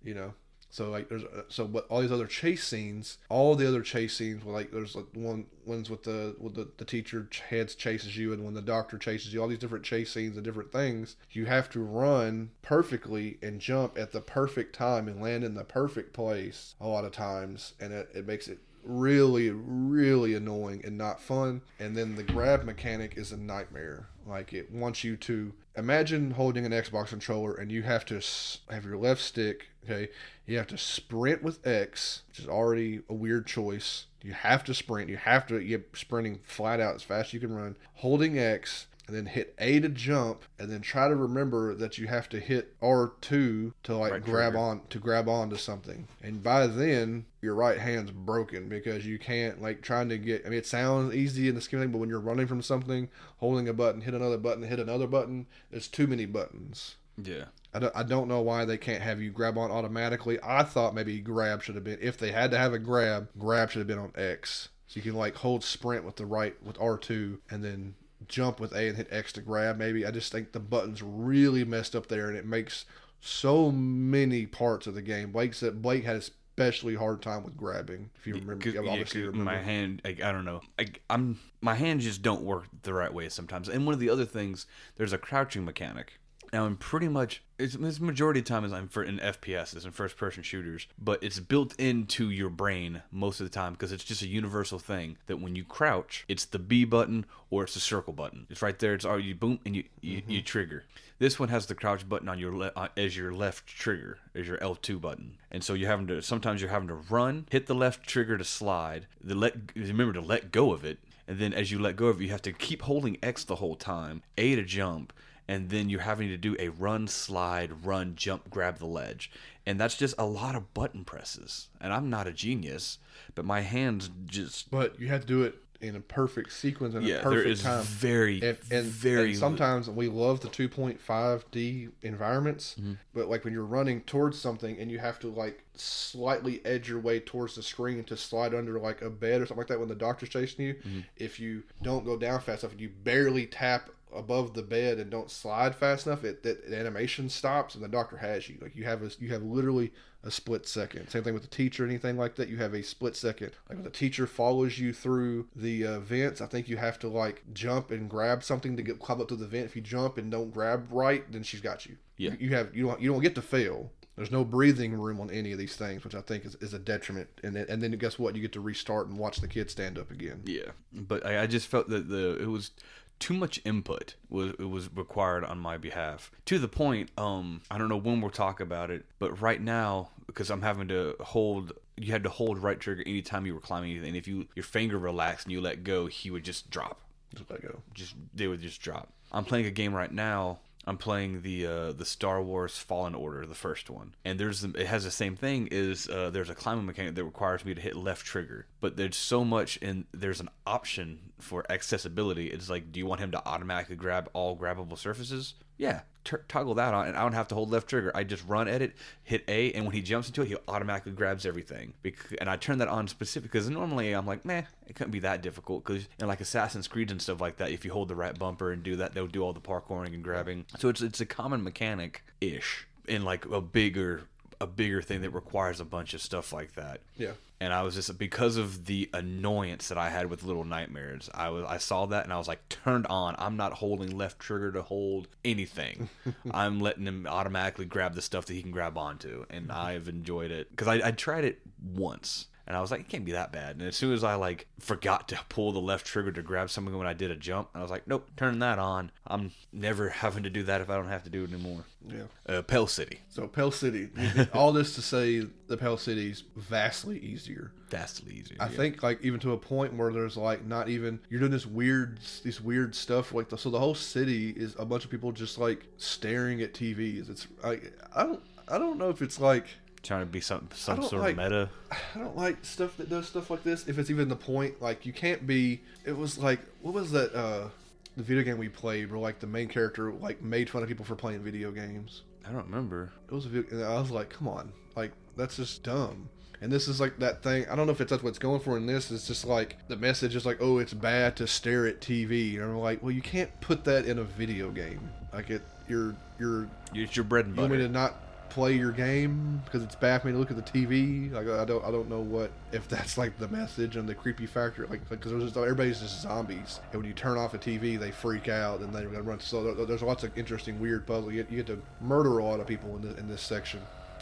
[SPEAKER 1] You know. So like there's uh, so but all these other chase scenes, all the other chase scenes, were like there's like one ones with the with the, the teacher heads chases you, and when the doctor chases you, all these different chase scenes and different things. You have to run perfectly and jump at the perfect time and land in the perfect place a lot of times, and it, it makes it really really annoying and not fun and then the grab mechanic is a nightmare like it wants you to imagine holding an xbox controller and you have to have your left stick okay? You have to sprint with x which is already a weird choice. You have to sprint. You have to you're sprinting flat out as fast as you can run. Holding x and then hit A to jump, and then try to remember that you have to hit R two to like
[SPEAKER 2] Right
[SPEAKER 1] grab
[SPEAKER 2] trigger.
[SPEAKER 1] on to grab onto something. And by then your right hand's broken because you can't like trying to get. I mean, it sounds easy in the scheme of thing, but when you're running from something, holding a button, hit another button, hit another button, there's too many buttons.
[SPEAKER 2] Yeah.
[SPEAKER 1] I don't, I don't know why they can't have you grab on automatically. I thought maybe grab should have been if they had to have a grab, grab should have been on X. So you can like hold sprint with the right with R two and then jump with A and hit X to grab maybe. I just think the buttons really messed up there and it makes so many parts of the game. Blake said Blake had especially hard time with grabbing. If you remember, yeah,
[SPEAKER 2] yeah,
[SPEAKER 1] obviously
[SPEAKER 2] 'cause
[SPEAKER 1] remember.
[SPEAKER 2] my hand like, i don't know I, i'm my hands just don't work the right way sometimes and one of the other things there's a crouching mechanic now i'm pretty much it's, it's majority of the time is i'm for in fps in first person shooters but it's built into your brain most of the time because it's just a universal thing that when you crouch it's the b button or it's the circle button. It's right there it's all you boom and you you, you trigger. This one has the crouch button on your le- uh, as your left trigger as your L2 button, and so you're having to sometimes you're having to run, hit the left trigger to slide, the let remember to let go of it, and then as you let go of it, you have to keep holding X the whole time, A to jump, and then you're having to do a run, slide, run, jump, grab the ledge, and that's just a lot of button presses. And I'm not a genius, but my hands just
[SPEAKER 1] but you have to do it in a perfect sequence and
[SPEAKER 2] yeah,
[SPEAKER 1] a
[SPEAKER 2] there
[SPEAKER 1] perfect
[SPEAKER 2] is
[SPEAKER 1] time.
[SPEAKER 2] very
[SPEAKER 1] and, and,
[SPEAKER 2] very
[SPEAKER 1] and sometimes we love the 2.5D environments,
[SPEAKER 2] Mm-hmm.
[SPEAKER 1] but like when you're running towards something and you have to like slightly edge your way towards the screen to slide under like a bed or something like that when the doctor's chasing you,
[SPEAKER 2] Mm-hmm.
[SPEAKER 1] if you don't go down fast enough and you barely tap above the bed and don't slide fast enough, it that animation stops and the doctor has you. Like you have a you have literally a split second. Same thing with the teacher, anything like that. You have a split second. Like when the teacher follows you through the uh, vents, I think you have to like jump and grab something to get climb up to the vent. If you jump and don't grab right, then she's got you.
[SPEAKER 2] Yeah.
[SPEAKER 1] You have you don't you don't get to fail. There's no breathing room on any of these things, which I think is, is a detriment. And then, and then guess what? You get to restart and watch the kid stand up again.
[SPEAKER 2] Yeah, but I, I just felt that the it was too much input was was required on my behalf to the point. Um, I don't know when we'll talk about it, but right now because I'm having to hold. You had to hold right trigger anytime you were climbing anything. If you your finger relaxed and you let go, he would just drop.
[SPEAKER 1] Just let go.
[SPEAKER 2] Just they would just drop. I'm playing a game right now. I'm playing the uh, the Star Wars Fallen Order, the first one, and there's it has the same thing. Is uh, there's a climbing mechanic that requires me to hit left trigger, but there's so much and there's an option for accessibility. It's like, do you want him to automatically grab all grabbable surfaces? Yeah, t- toggle that on, and I don't have to hold left trigger. I just run at it, hit A, and when he jumps into it, he automatically grabs everything. And I turn that on specific because normally I'm like, meh, it couldn't be that difficult. Because in like Assassin's Creed and stuff like that, if you hold the right bumper and do that, they'll do all the parkouring and grabbing. So it's it's a common mechanic ish in like a bigger a bigger thing that requires a bunch of stuff like that.
[SPEAKER 1] Yeah.
[SPEAKER 2] And I was just because of the annoyance that I had with Little Nightmares. I was I saw that and I was like turned on. I'm not holding left trigger to hold anything. I'm letting him automatically grab the stuff that he can grab onto, and I've enjoyed it because I, I tried it once. And I was like, it can't be that bad. And as soon as I like forgot to pull the left trigger to grab something when I did a jump, I was like, nope, turn that on. I'm never having to do that if I don't have to do it anymore.
[SPEAKER 1] Yeah.
[SPEAKER 2] Uh, Pale City,
[SPEAKER 1] So Pale City, all this to say, the Pale City's vastly easier.
[SPEAKER 2] vastly easier.
[SPEAKER 1] I
[SPEAKER 2] yeah.
[SPEAKER 1] think like even to a point where there's like not even you're doing this weird this weird stuff like the, so the whole city is a bunch of people just like staring at TVs. It's like I don't I don't know if it's like
[SPEAKER 2] trying to be some some sort
[SPEAKER 1] like-
[SPEAKER 2] of meta.
[SPEAKER 1] I don't like stuff that does stuff like this. If it's even the point, like you can't be. It was like what was that? uh The video game we played where like the main character like made fun of people for playing video games.
[SPEAKER 2] I don't remember.
[SPEAKER 1] It was a video, and I was like, come on, like that's just dumb. And this is like that thing. I don't know if it's that's what's going for in this. It's just like the message is like, oh, it's bad to stare at TV. And I'm like, well, you can't put that in a video game. Like it, you're you're
[SPEAKER 2] It's your bread and
[SPEAKER 1] you want me
[SPEAKER 2] butter.
[SPEAKER 1] to not play your game because it's bad for me to look at the TV. Like I don't I don't know what if that's like the message and the creepy factor. Like because there's just everybody's just zombies, and when you turn off the TV, they freak out and they're gonna run. So there- there's lots of interesting weird puzzles. You get, you get to murder a lot of people in in this section.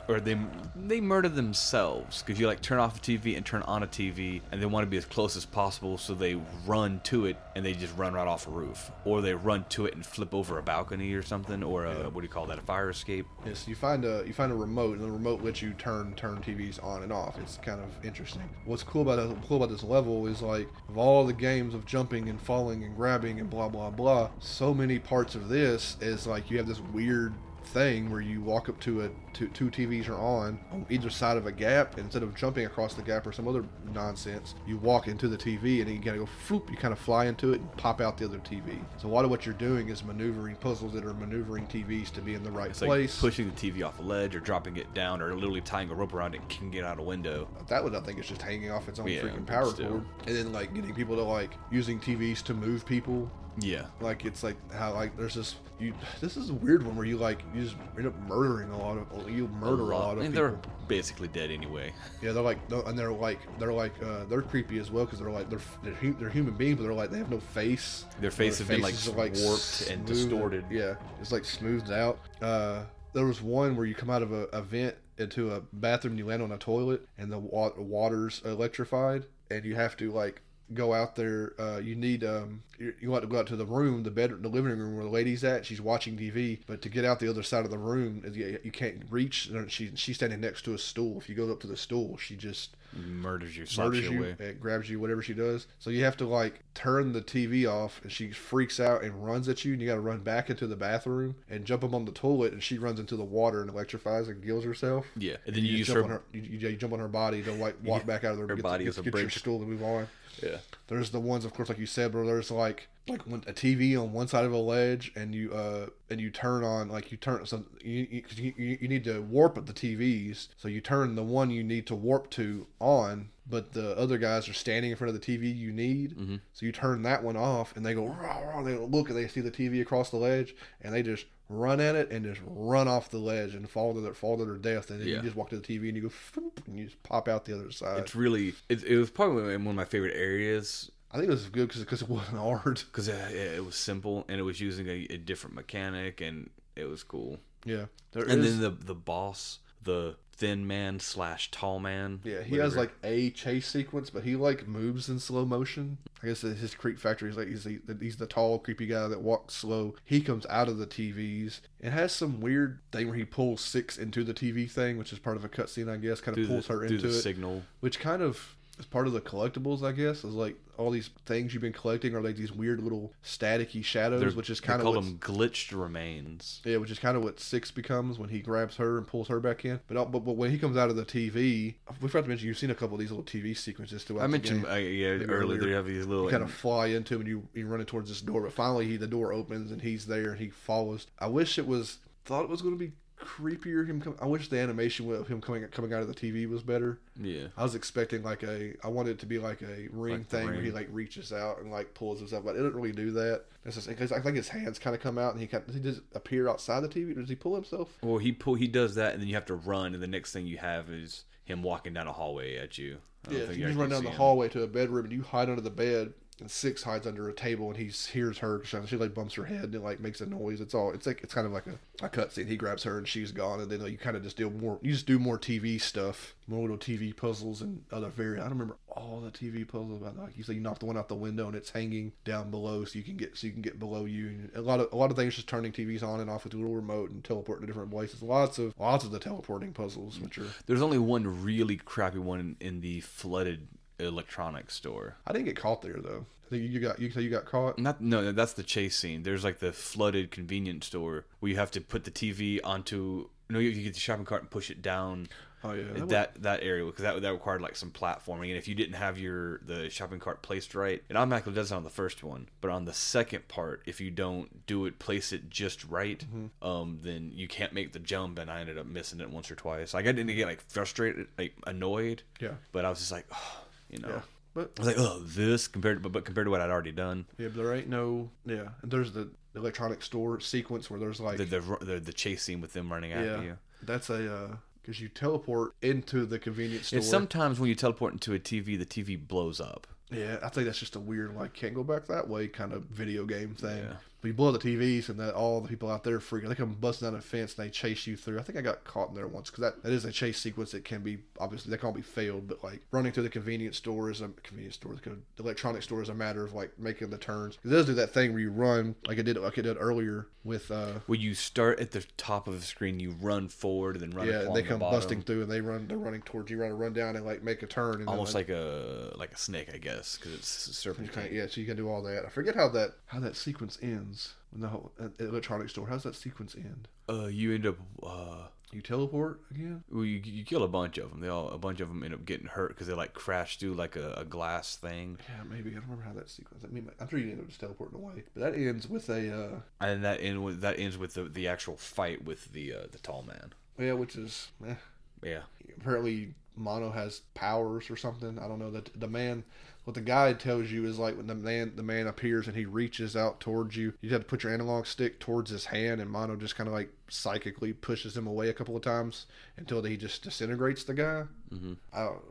[SPEAKER 2] Or they they murder themselves because you like turn off the TV and turn on a TV, and they want to be as close as possible, so they run to it and they just run right off a roof, or they run to it and flip over a balcony or something, or a what do you call that, a fire escape?
[SPEAKER 1] Yes, you find a you find a remote, and the remote lets you turn turn TVs on and off. It's kind of interesting. What's cool about it, cool about this level is like of all the games of jumping and falling and grabbing and blah blah blah. So many parts of this is like you have this weird thing where you walk up to a two, two TVs are on on either side of a gap instead of jumping across the gap or some other nonsense you walk into the TV and then you gotta go floop you kind of fly into it and pop out the other TV so a lot of what you're doing is maneuvering puzzles that are maneuvering TVs to be in the right
[SPEAKER 2] It's like
[SPEAKER 1] place.
[SPEAKER 2] pushing the TV off a ledge or dropping it down or literally tying a rope around it and kicking it out a window.
[SPEAKER 1] that one I think is just hanging off its own
[SPEAKER 2] Yeah,
[SPEAKER 1] freaking power cord. And then like getting people to like using TVs to move people
[SPEAKER 2] Yeah.
[SPEAKER 1] like it's like how like there's this you this is a weird one where you like you just end up murdering a lot of you murder a lot,
[SPEAKER 2] I
[SPEAKER 1] of
[SPEAKER 2] mean,
[SPEAKER 1] people
[SPEAKER 2] they're basically dead anyway.
[SPEAKER 1] Yeah, they're like, and they're like, they're like, uh, they're creepy as well because they're like, they're they're, they're human beings, but they're like, they have no face.
[SPEAKER 2] Their face have been, like,
[SPEAKER 1] are,
[SPEAKER 2] warped and distorted.
[SPEAKER 1] Yeah, it's like smoothed out. Uh, there was one where you come out of a, a vent into a bathroom, and you land on a toilet, and the wa- water's electrified, and you have to like go out there. Uh, you need um, you, you want to go out to the room, the bed, the living room where the lady's at. She's watching TV, but to get out the other side of the room, you, you can't reach. She she's standing next to a stool. If you go up to the stool, she just
[SPEAKER 2] Murders you,
[SPEAKER 1] murders
[SPEAKER 2] you
[SPEAKER 1] you,
[SPEAKER 2] away.
[SPEAKER 1] it grabs you, whatever she does. So you have to like turn the TV off, and she freaks out and runs at you, and you got to run back into the bathroom and jump up on the toilet, and she runs into the water and electrifies and kills herself.
[SPEAKER 2] Yeah, and then you, use
[SPEAKER 1] jump
[SPEAKER 2] her.
[SPEAKER 1] on her, you, you, you jump on her body to like walk
[SPEAKER 2] Yeah,
[SPEAKER 1] back out of there.
[SPEAKER 2] her
[SPEAKER 1] get,
[SPEAKER 2] body
[SPEAKER 1] get,
[SPEAKER 2] is a
[SPEAKER 1] get your stool to move on.
[SPEAKER 2] Yeah.
[SPEAKER 1] There's the ones, of course, like you said, where there's like like a TV on one side of a ledge, and you uh and you turn on like you turn so you you, you, need to warp at the TVs, so you turn the one you need to warp to on, but the other guys are standing in front of the TV you need,
[SPEAKER 2] Mhm.
[SPEAKER 1] so you turn that one off, and they go rah, rah, they look and they see the TV across the ledge, and they just run at it and just run off the ledge and fall to their fall to their death, and then
[SPEAKER 2] Yeah.
[SPEAKER 1] you just walk to the TV and you go and you just pop out the other side.
[SPEAKER 2] It's really. It, it was probably one of my favorite areas
[SPEAKER 1] I think it was good because it wasn't hard.
[SPEAKER 2] because it, uh, it was simple and it was using a, a different mechanic and it was cool.
[SPEAKER 1] Yeah, there
[SPEAKER 2] and
[SPEAKER 1] is-
[SPEAKER 2] then the the boss, the thin man slash tall man.
[SPEAKER 1] Yeah, he has like a chase sequence, but he like moves in slow motion. I guess his creep factor. He's like he's the, he's the tall, creepy guy that walks slow. He comes out of the TVs. It has some weird thing where he pulls six into the TV thing, which is part of a cutscene, I guess. Kind
[SPEAKER 2] through
[SPEAKER 1] of pulls
[SPEAKER 2] the,
[SPEAKER 1] her into
[SPEAKER 2] the
[SPEAKER 1] it,
[SPEAKER 2] signal.
[SPEAKER 1] which kind of is part of the collectibles, I guess. Is like all these things you've been collecting are like these weird little staticky shadows,
[SPEAKER 2] They're-
[SPEAKER 1] which is kind of
[SPEAKER 2] call them glitched remains.
[SPEAKER 1] yeah, which is kind of what six becomes when he grabs her and pulls her back in. But uh, but, but when he comes out of the TV, we forgot to mention you've seen a couple of these little TV sequences throughout.
[SPEAKER 2] I mentioned uh, yeah earlier
[SPEAKER 1] earlier.
[SPEAKER 2] they have these little
[SPEAKER 1] You kind of fly into him and you you running towards this door, but finally he the door opens and he's there and he follows. I wish it was thought it was going to be creepier. Him, come, I wish the animation of him coming coming out of the TV was better.
[SPEAKER 2] yeah.
[SPEAKER 1] I was expecting like a, I wanted it to be like a ring
[SPEAKER 2] Like
[SPEAKER 1] thing where he like reaches out and like pulls himself, but it didn't really do that. Because I think his hands kind of come out and he kind does he just appear outside the TV? Does he pull himself?
[SPEAKER 2] Well, he pull he does that, and then you have to run, and the next thing you have is him walking down a hallway at you.
[SPEAKER 1] Yeah,
[SPEAKER 2] think
[SPEAKER 1] you just run down the
[SPEAKER 2] see him.
[SPEAKER 1] hallway to a bedroom and you hide under the bed. And Six hides under a table and he hears her. She, like bumps her head and like makes a noise. It's all. It's like it's kind of like a, a cutscene. He grabs her and she's gone. And then like, you kind of just do more. You just do more TV stuff, more little TV puzzles and other very. I don't remember all the TV puzzles about. Like you say, you knock the one out the window and it's hanging down below, so you can get so you can get below you. And a lot of a lot of things just turning TVs on and off with a little remote and teleporting to different places. Lots of lots of the teleporting puzzles, which are.
[SPEAKER 2] There's only one really crappy one in the flooded electronics store.
[SPEAKER 1] I didn't get caught there though. I think you got you say you got caught.
[SPEAKER 2] Not no, that's the chase scene. There's like the flooded convenience store where you have to put the TV onto. No, you, you get the shopping cart and push it down
[SPEAKER 1] Oh yeah, that
[SPEAKER 2] that that, area because that that required like some platforming. And if you didn't have your the shopping cart placed right, it automatically does it on the first one. But on the second part, if you don't do it, place it just right,
[SPEAKER 1] Mm-hmm.
[SPEAKER 2] um, then you can't make the jump. And I ended up missing it once or twice. Like I didn't get like frustrated, like annoyed,
[SPEAKER 1] Yeah.
[SPEAKER 2] but I was just like, oh, you know.
[SPEAKER 1] Yeah. But
[SPEAKER 2] I was like, oh, this compared, to, but, but compared to what I'd already done,
[SPEAKER 1] yeah, but there ain't no yeah. And there's the electronic store sequence where there's like
[SPEAKER 2] the, the the the chase scene with them running after
[SPEAKER 1] yeah,
[SPEAKER 2] you.
[SPEAKER 1] that's a uh, because you teleport into the convenience store.
[SPEAKER 2] And sometimes when you teleport into a TV, the TV blows up.
[SPEAKER 1] yeah, I think that's just a weird like can't go back that way kind of video game thing.
[SPEAKER 2] Yeah.
[SPEAKER 1] But you blow up the TVs, and that all the people out there freaking. They come busting down a fence and they chase you through. I think I got caught in there once because that, that is a chase sequence that can be obviously that can't be failed. But like running through the convenience store is a convenience store, the electronic store is a matter of like making the turns. It does do that thing where you run like I did like I did earlier with. uh
[SPEAKER 2] Where you start at the top of the screen, you run forward, and then run.
[SPEAKER 1] Yeah, they come
[SPEAKER 2] bottom.
[SPEAKER 1] busting through and they run. They're running towards you. Run, run down and like make a turn. And then,
[SPEAKER 2] almost like a like a snake, I guess, because it's serpentine.
[SPEAKER 1] yeah, so you can do all that. I forget how that how that sequence ends. When the whole uh, electronic store, how's that sequence end?
[SPEAKER 2] Uh, you end up uh,
[SPEAKER 1] You teleport again?
[SPEAKER 2] well, you, you kill a bunch of them. They all a bunch of them end up getting hurt because they like crash through like a, a glass thing,
[SPEAKER 1] Yeah, maybe I don't remember how that sequence. I mean, I'm sure you end up just teleporting away, but that ends with a uh,
[SPEAKER 2] and that end with that ends with the, the actual fight with the uh, the tall man.
[SPEAKER 1] yeah, which is eh.
[SPEAKER 2] Yeah,
[SPEAKER 1] apparently Mono has powers or something. I don't know that the man. What the guide tells you is like when the man the man appears and he reaches out towards you, you have to put your analog stick towards his hand, and Mono just kind of like psychically pushes him away a couple of times until he just disintegrates the guy.
[SPEAKER 2] hmm
[SPEAKER 1] I don't,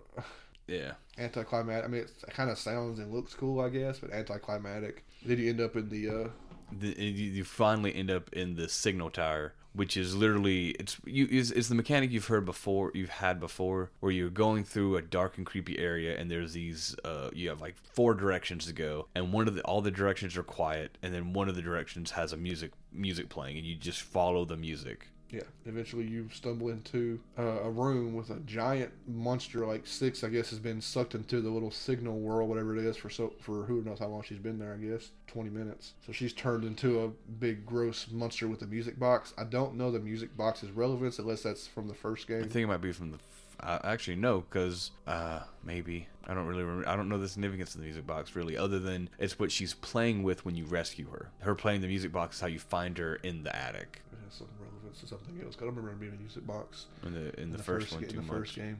[SPEAKER 2] yeah.
[SPEAKER 1] anticlimactic. I mean, it kind of sounds and looks cool, I guess, but anticlimactic. Then you end up in the uh,
[SPEAKER 2] The, you finally end up in the signal tower, which is literally it's you is is the mechanic you've heard before you've had before, where you're going through a dark and creepy area, and there's these uh you have like four directions to go, and one of the all the directions are quiet, and then one of the directions has a music music playing, and you just follow the music.
[SPEAKER 1] Yeah, eventually you stumble into uh, a room with a giant monster, like six, I guess, has been sucked into the little signal world, whatever it is, for so for who knows how long she's been there. I guess twenty minutes. So she's turned into a big, gross monster with a music box. I don't know the music box's relevance unless that's from the first game.
[SPEAKER 2] I think it might be from the. Uh, actually, no, because uh, maybe I don't really. Remember, I don't know the significance of the music box really, other than it's what she's playing with when you rescue her. Her playing the music box is how you find her in the attic
[SPEAKER 1] It has some to something else. I don't remember being a music box.
[SPEAKER 2] in the in the, first, one
[SPEAKER 1] ga-
[SPEAKER 2] too
[SPEAKER 1] in the
[SPEAKER 2] much.
[SPEAKER 1] first game.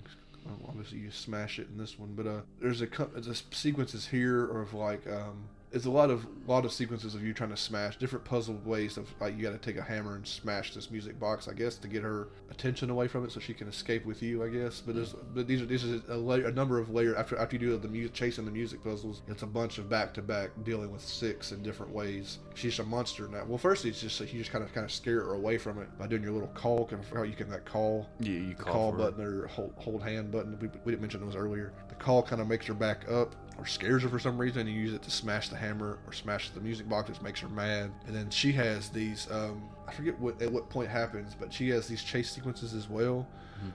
[SPEAKER 1] Obviously, you smash it in this one, but uh, there's a a sequences here of like um, it's a lot of lot of sequences of you trying to smash different puzzle ways of like you got to take a hammer and smash this music box, I guess, to get her attention away from it so she can escape with you, I guess. But there's but these are this is a, layer, a number of layer after after you do the music chasing the music puzzles, it's a bunch of back to back dealing with six in different ways. She's a monster now. Well, first it's just you just kind of kind of scare her away from it by doing your little call. Can how you can that call
[SPEAKER 2] Yeah, you call,
[SPEAKER 1] call button or hold, hold hand button. We, we didn't mention those earlier. The call kind of makes her back up or scares her for some reason. And you use it to smash the hammer or smash the music box, which makes her mad. And then she has these. Um, I forget what at what point happens, but she has these chase sequences as well.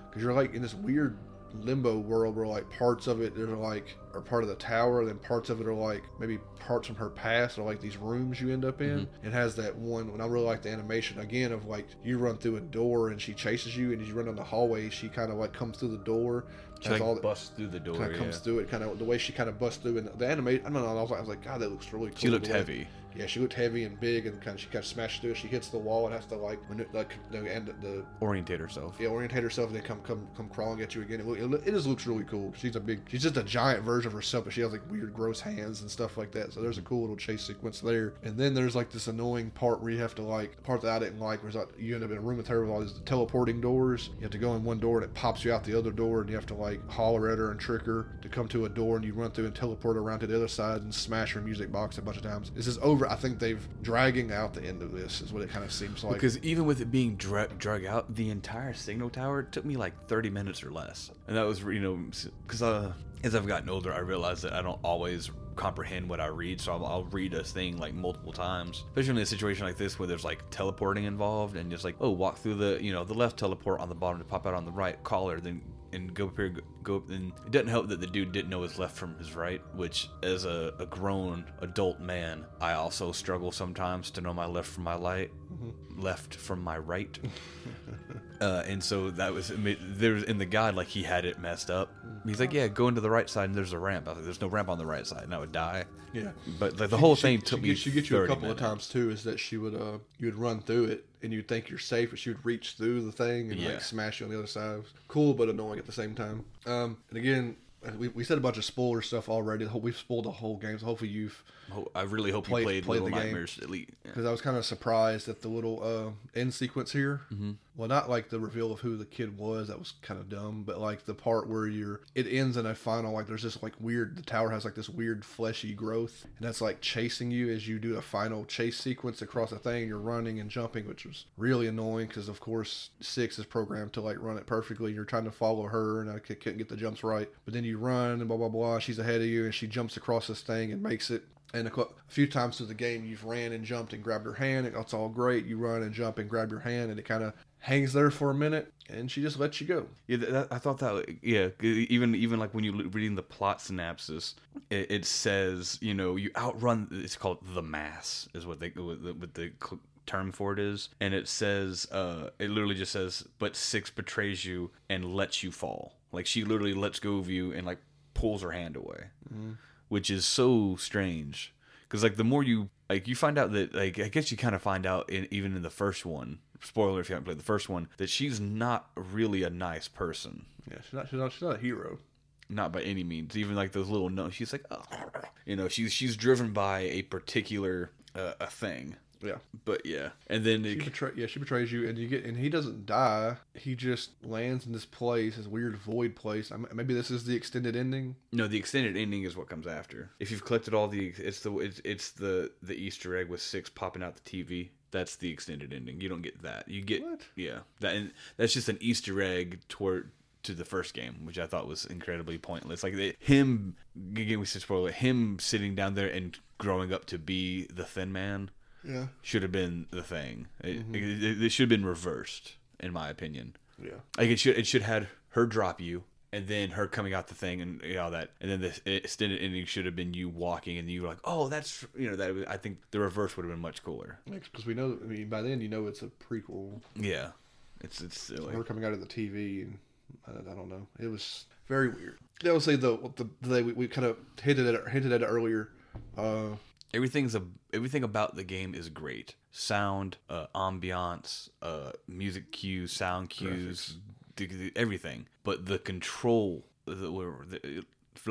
[SPEAKER 1] Because you're like in this weird limbo world where like parts of it are like are part of the tower, and then parts of it are like maybe parts from her past or like these rooms you end up in. It has that one and I really like the animation again of like you run through a door and she chases you and as you run down the hallway she kind of like comes through the door.
[SPEAKER 2] She like
[SPEAKER 1] all the,
[SPEAKER 2] busts through the door.
[SPEAKER 1] kind of comes
[SPEAKER 2] yeah.
[SPEAKER 1] through it, kind of the way she kind of busts through and the animation. I don't know. I was like, I was like, God, that looks really cool.
[SPEAKER 2] She looked heavy.
[SPEAKER 1] Yeah, she looked heavy and big, and kind of she kind of smashed through. She hits the wall and has to like like the and the
[SPEAKER 2] Orientate herself.
[SPEAKER 1] yeah, orientate herself and then come come come crawling at you again. It, look, it, it just looks really cool. She's a big, she's just a giant version of herself, but she has like weird, gross hands and stuff like that. So there's a mm-hmm. cool little chase sequence there. And then there's like this annoying part where you have to like the part that I didn't like was like you end up in a room with her with all these teleporting doors. You have to go in one door and it pops you out the other door, and you have to like holler at her and trick her to come to a door, and you run through and teleport around to the other side and smash her music box a bunch of times. This is over. I think they've dragging out the end of this is what it kind of seems like.
[SPEAKER 2] Because even with it being dra- drug out, the entire signal tower took me like 30 minutes or less. And that was, you know, because uh, as I've gotten older, I realized that I don't always comprehend what I read. So I'll, I'll read a thing like multiple times, especially in a situation like this where there's like teleporting involved and just like, oh, walk through the, you know, the left teleport on the bottom to pop out on the right, call her, then and go up here, go up. And it doesn't help that the dude didn't know his left from his right, which as a, a grown adult man, I also struggle sometimes to know my left from my right, mm-hmm. left from my right. Uh, and so that was there's in the guide like he had it messed up. He's like, yeah, go into the right side and there's a ramp. I was like, there's no ramp on the right side, and I would die.
[SPEAKER 1] yeah.
[SPEAKER 2] But like the whole
[SPEAKER 1] She-
[SPEAKER 2] thing
[SPEAKER 1] she,
[SPEAKER 2] took
[SPEAKER 1] she
[SPEAKER 2] me.
[SPEAKER 1] She get you a couple
[SPEAKER 2] minutes.
[SPEAKER 1] of times too. Is that she would uh you would run through it and you'd think you're safe, but she would reach through the thing and
[SPEAKER 2] Yeah.
[SPEAKER 1] like smash you on the other side. Cool but annoying at the same time. Um, and again, we, we said a bunch of spoiler stuff already. We've spoiled the whole game, so hopefully you've
[SPEAKER 2] I really hope
[SPEAKER 1] Played-
[SPEAKER 2] you played,
[SPEAKER 1] played
[SPEAKER 2] Little
[SPEAKER 1] the game.
[SPEAKER 2] Nightmares Elite. Yeah.
[SPEAKER 1] because I was kind of surprised at the little uh, end sequence here. Mm-hmm. Well, not like the reveal of who the kid was. That was kind of dumb, but like the part where you're it ends in a final like there's this like weird. The tower has like this weird fleshy growth, and that's like chasing you as you do a final chase sequence across the thing. You're running and jumping, which was really annoying because of course six is programmed to like run it perfectly. You're trying to follow her, and I c- couldn't get the jumps right. But then you run and blah blah blah. She's ahead of you, and she jumps across this thing and makes it. And a, a few times through the game, you've ran and jumped and grabbed her hand. and It's all great. You run and jump and grab your hand, and it kind of hangs there for a minute, and she just lets you go.
[SPEAKER 2] Yeah, that, I thought that. Yeah, even even like when you're reading the plot synopsis, it, it says you know you outrun. It's called the mass, is what they what the, what the term for it is, and it says uh, it literally just says, but six betrays you and lets you fall. Like she literally lets go of you and like pulls her hand away, which is so strange. Because like the more you like, you find out that like I guess you kind of find out in even in the first one. Spoiler if you haven't played the first one, that she's not really a nice person.
[SPEAKER 1] Yeah, she's not. She's not. She's not a hero.
[SPEAKER 2] Not by any means. Even like those little notes, she's like, oh. you know, she's she's driven by a particular uh, a thing.
[SPEAKER 1] Yeah.
[SPEAKER 2] But yeah, and then
[SPEAKER 1] She
[SPEAKER 2] it,
[SPEAKER 1] betray, yeah, she betrays you, and you get, and he doesn't die. He just lands in this place, this weird void place. I m maybe this is the extended ending.
[SPEAKER 2] no, the extended ending is what comes after. If you've collected all the, it's the it's, it's the the Easter egg with six popping out the TV. That's the extended ending. You don't get that. You get
[SPEAKER 1] What?
[SPEAKER 2] yeah. That and that's just an Easter egg toward to the first game, which I thought was incredibly pointless. Like they, him, again, we said spoiler. Him sitting down there and growing up to be the Thin Man
[SPEAKER 1] Yeah.
[SPEAKER 2] should have been the thing. It, it, it should have been reversed, in my opinion.
[SPEAKER 1] Yeah.
[SPEAKER 2] Like it should it should had her drop you. And then her coming out the thing and you know, all that, and then the extended ending should have been you walking, and you were like, "Oh, that's you know that." I think the reverse would have been much cooler.
[SPEAKER 1] Because we know. I mean, by then you know it's a prequel.
[SPEAKER 2] Yeah, it's it's silly.
[SPEAKER 1] Her coming out of the TV, and I, I don't know. It was very weird. I would say though the, the we, we kind of hinted at it, hinted at it earlier. Uh,
[SPEAKER 2] everything's a everything about the game is great. Sound, uh, ambiance, uh, music cues, sound cues, the, the- everything. But the control, the, where- the,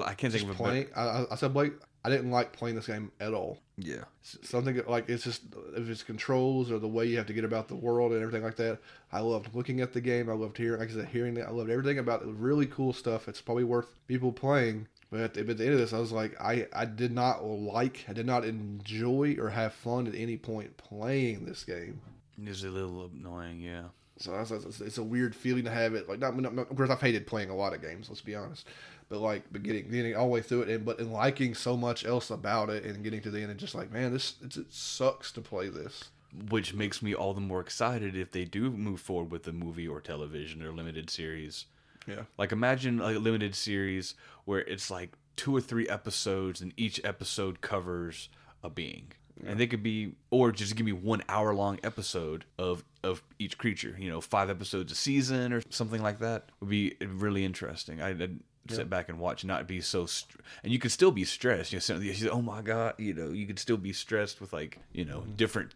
[SPEAKER 2] I can't think of a
[SPEAKER 1] playing.
[SPEAKER 2] better.
[SPEAKER 1] I, I, I said Blake. I didn't like playing this game at all.
[SPEAKER 2] Yeah,
[SPEAKER 1] something like it's just if it's controls or the way you have to get about the world and everything like that. I loved looking at the game. I loved hearing, like I said, hearing it. I loved everything about it. Really cool stuff. It's probably worth people playing. But at the, at the end of this, I was like, I, I did not like, I did not enjoy or have fun at any point playing this game.
[SPEAKER 2] it's a little annoying. Yeah,
[SPEAKER 1] So that's, that's, it's a weird feeling to have it. Like, not, not, not- of course, I've hated playing a lot of games. Let's be honest. But like, but getting getting all the way through it, and but and liking so much else about it, and getting to the end, and just like, man, this it's, it sucks to play this.
[SPEAKER 2] which makes me all the more excited if they do move forward with the movie or television or limited series.
[SPEAKER 1] Yeah.
[SPEAKER 2] Like imagine a limited series where it's like two or three episodes and each episode covers a being. And they could be or just give me one hour long episode of of each creature, you know, five episodes a season or something like that would be really interesting. I'd, I'd sit back and watch not be so str- and you could still be stressed, you know, say, oh my god, you know, you could still be stressed with like, you know, mm-hmm. different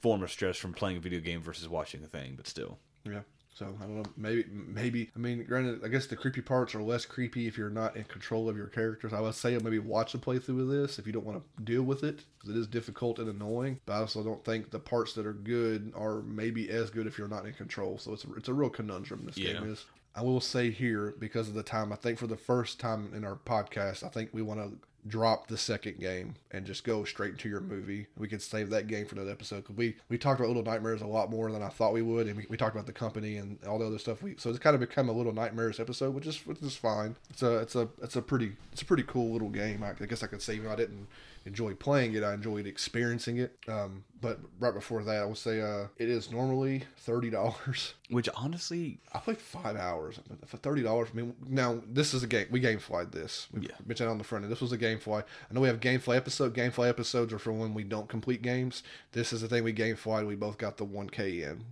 [SPEAKER 2] form of stress from playing a video game versus watching a thing, but still.
[SPEAKER 1] Yeah. So I don't know. Maybe, maybe. I mean, granted, I guess the creepy parts are less creepy if you're not in control of your characters. I would say maybe watch a playthrough of this if you don't want to deal with it because it is difficult and annoying. But I also don't think the parts that are good are maybe as good if you're not in control. So it's a, it's a real conundrum. This
[SPEAKER 2] Yeah.
[SPEAKER 1] game is. I will say here because of the time. I think for the first time in our podcast, I think we want to drop the second game and just go straight into your movie. We could save that game for another episode because we we talked about Little Nightmares a lot more than I thought we would, and we, we talked about the company and all the other stuff. We so it's kind of become a Little Nightmares episode, which is which is fine. It's a it's a it's a pretty it's a pretty cool little game. I, I guess I could even though I didn't enjoy playing it, I enjoyed experiencing it. Um, but right before that, I would say uh, it is normally thirty dollars.
[SPEAKER 2] Which honestly,
[SPEAKER 1] I played five hours for thirty dollars. I mean, now this is a game. We gameflied this. We
[SPEAKER 2] Yeah.
[SPEAKER 1] mentioned on the front end. This was a gamefly. I know we have gamefly episode. Gamefly episodes are for when we don't complete games. This is the thing we gamefly. We both got the one K in.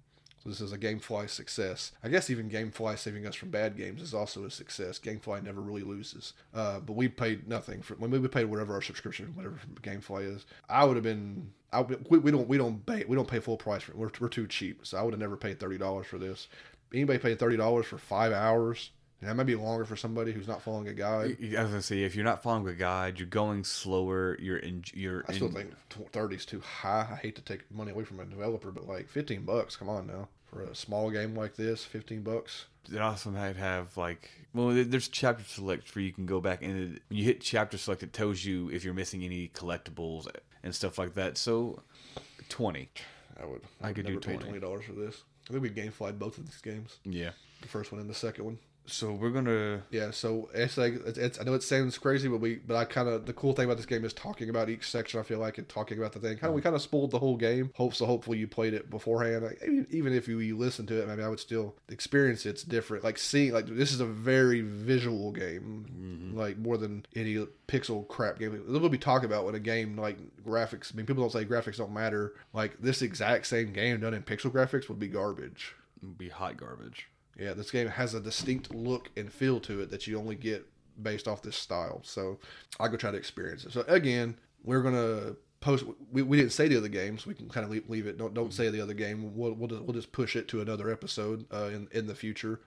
[SPEAKER 1] So this is a GameFly success. I guess even GameFly saving us from bad games is also a success. GameFly never really loses. Uh, but we paid nothing for when we paid whatever our subscription, whatever GameFly is. I would have been. I we, we don't we don't pay we don't pay full price for it. We're, we're too cheap. So I would have never paid thirty dollars for this. Anybody paying thirty dollars for five hours And that might be longer for somebody who's not following a guide.
[SPEAKER 2] I was gonna say if you're not following a guide, you're going slower. You're in. You're.
[SPEAKER 1] I still
[SPEAKER 2] in,
[SPEAKER 1] think is too high. I hate to take money away from a developer, but like fifteen bucks, come on now, for a small game like this, fifteen bucks.
[SPEAKER 2] It also might have like well, there's chapter select where you can go back and it, when you hit chapter select, it tells you if you're missing any collectibles and stuff like that. So, twenty.
[SPEAKER 1] I would.
[SPEAKER 2] I
[SPEAKER 1] would
[SPEAKER 2] could do
[SPEAKER 1] never pay
[SPEAKER 2] 20.
[SPEAKER 1] twenty dollars for this. I think we gameflied both of these games,
[SPEAKER 2] Yeah.
[SPEAKER 1] the first one and the second one.
[SPEAKER 2] So we're gonna.
[SPEAKER 1] Yeah, so it's like it's, it's I know it sounds crazy, but we but I kind of the cool thing about this game is talking about each section. I feel like and talking about the thing. Kind of we kind of spoiled the whole game. Hope so. Hopefully you played it beforehand. Like, even, even if you, you listen to it, maybe I would still experience. It's different. Like seeing like this is a very visual game, mm-hmm. like more than any pixel crap game. We'll be talking about when a game like graphics. I mean, people don't say graphics don't matter. Like this exact same game done in pixel graphics would be garbage.
[SPEAKER 2] Be hot garbage.
[SPEAKER 1] Yeah, this game has a distinct look and feel to it that you only get based off this style. So I go try to experience it. So again, we're gonna post. We, we didn't say the other games. We can kind of leave, leave it. Don't don't say the other game. We'll we'll just, we'll just push it to another episode uh, in in the future.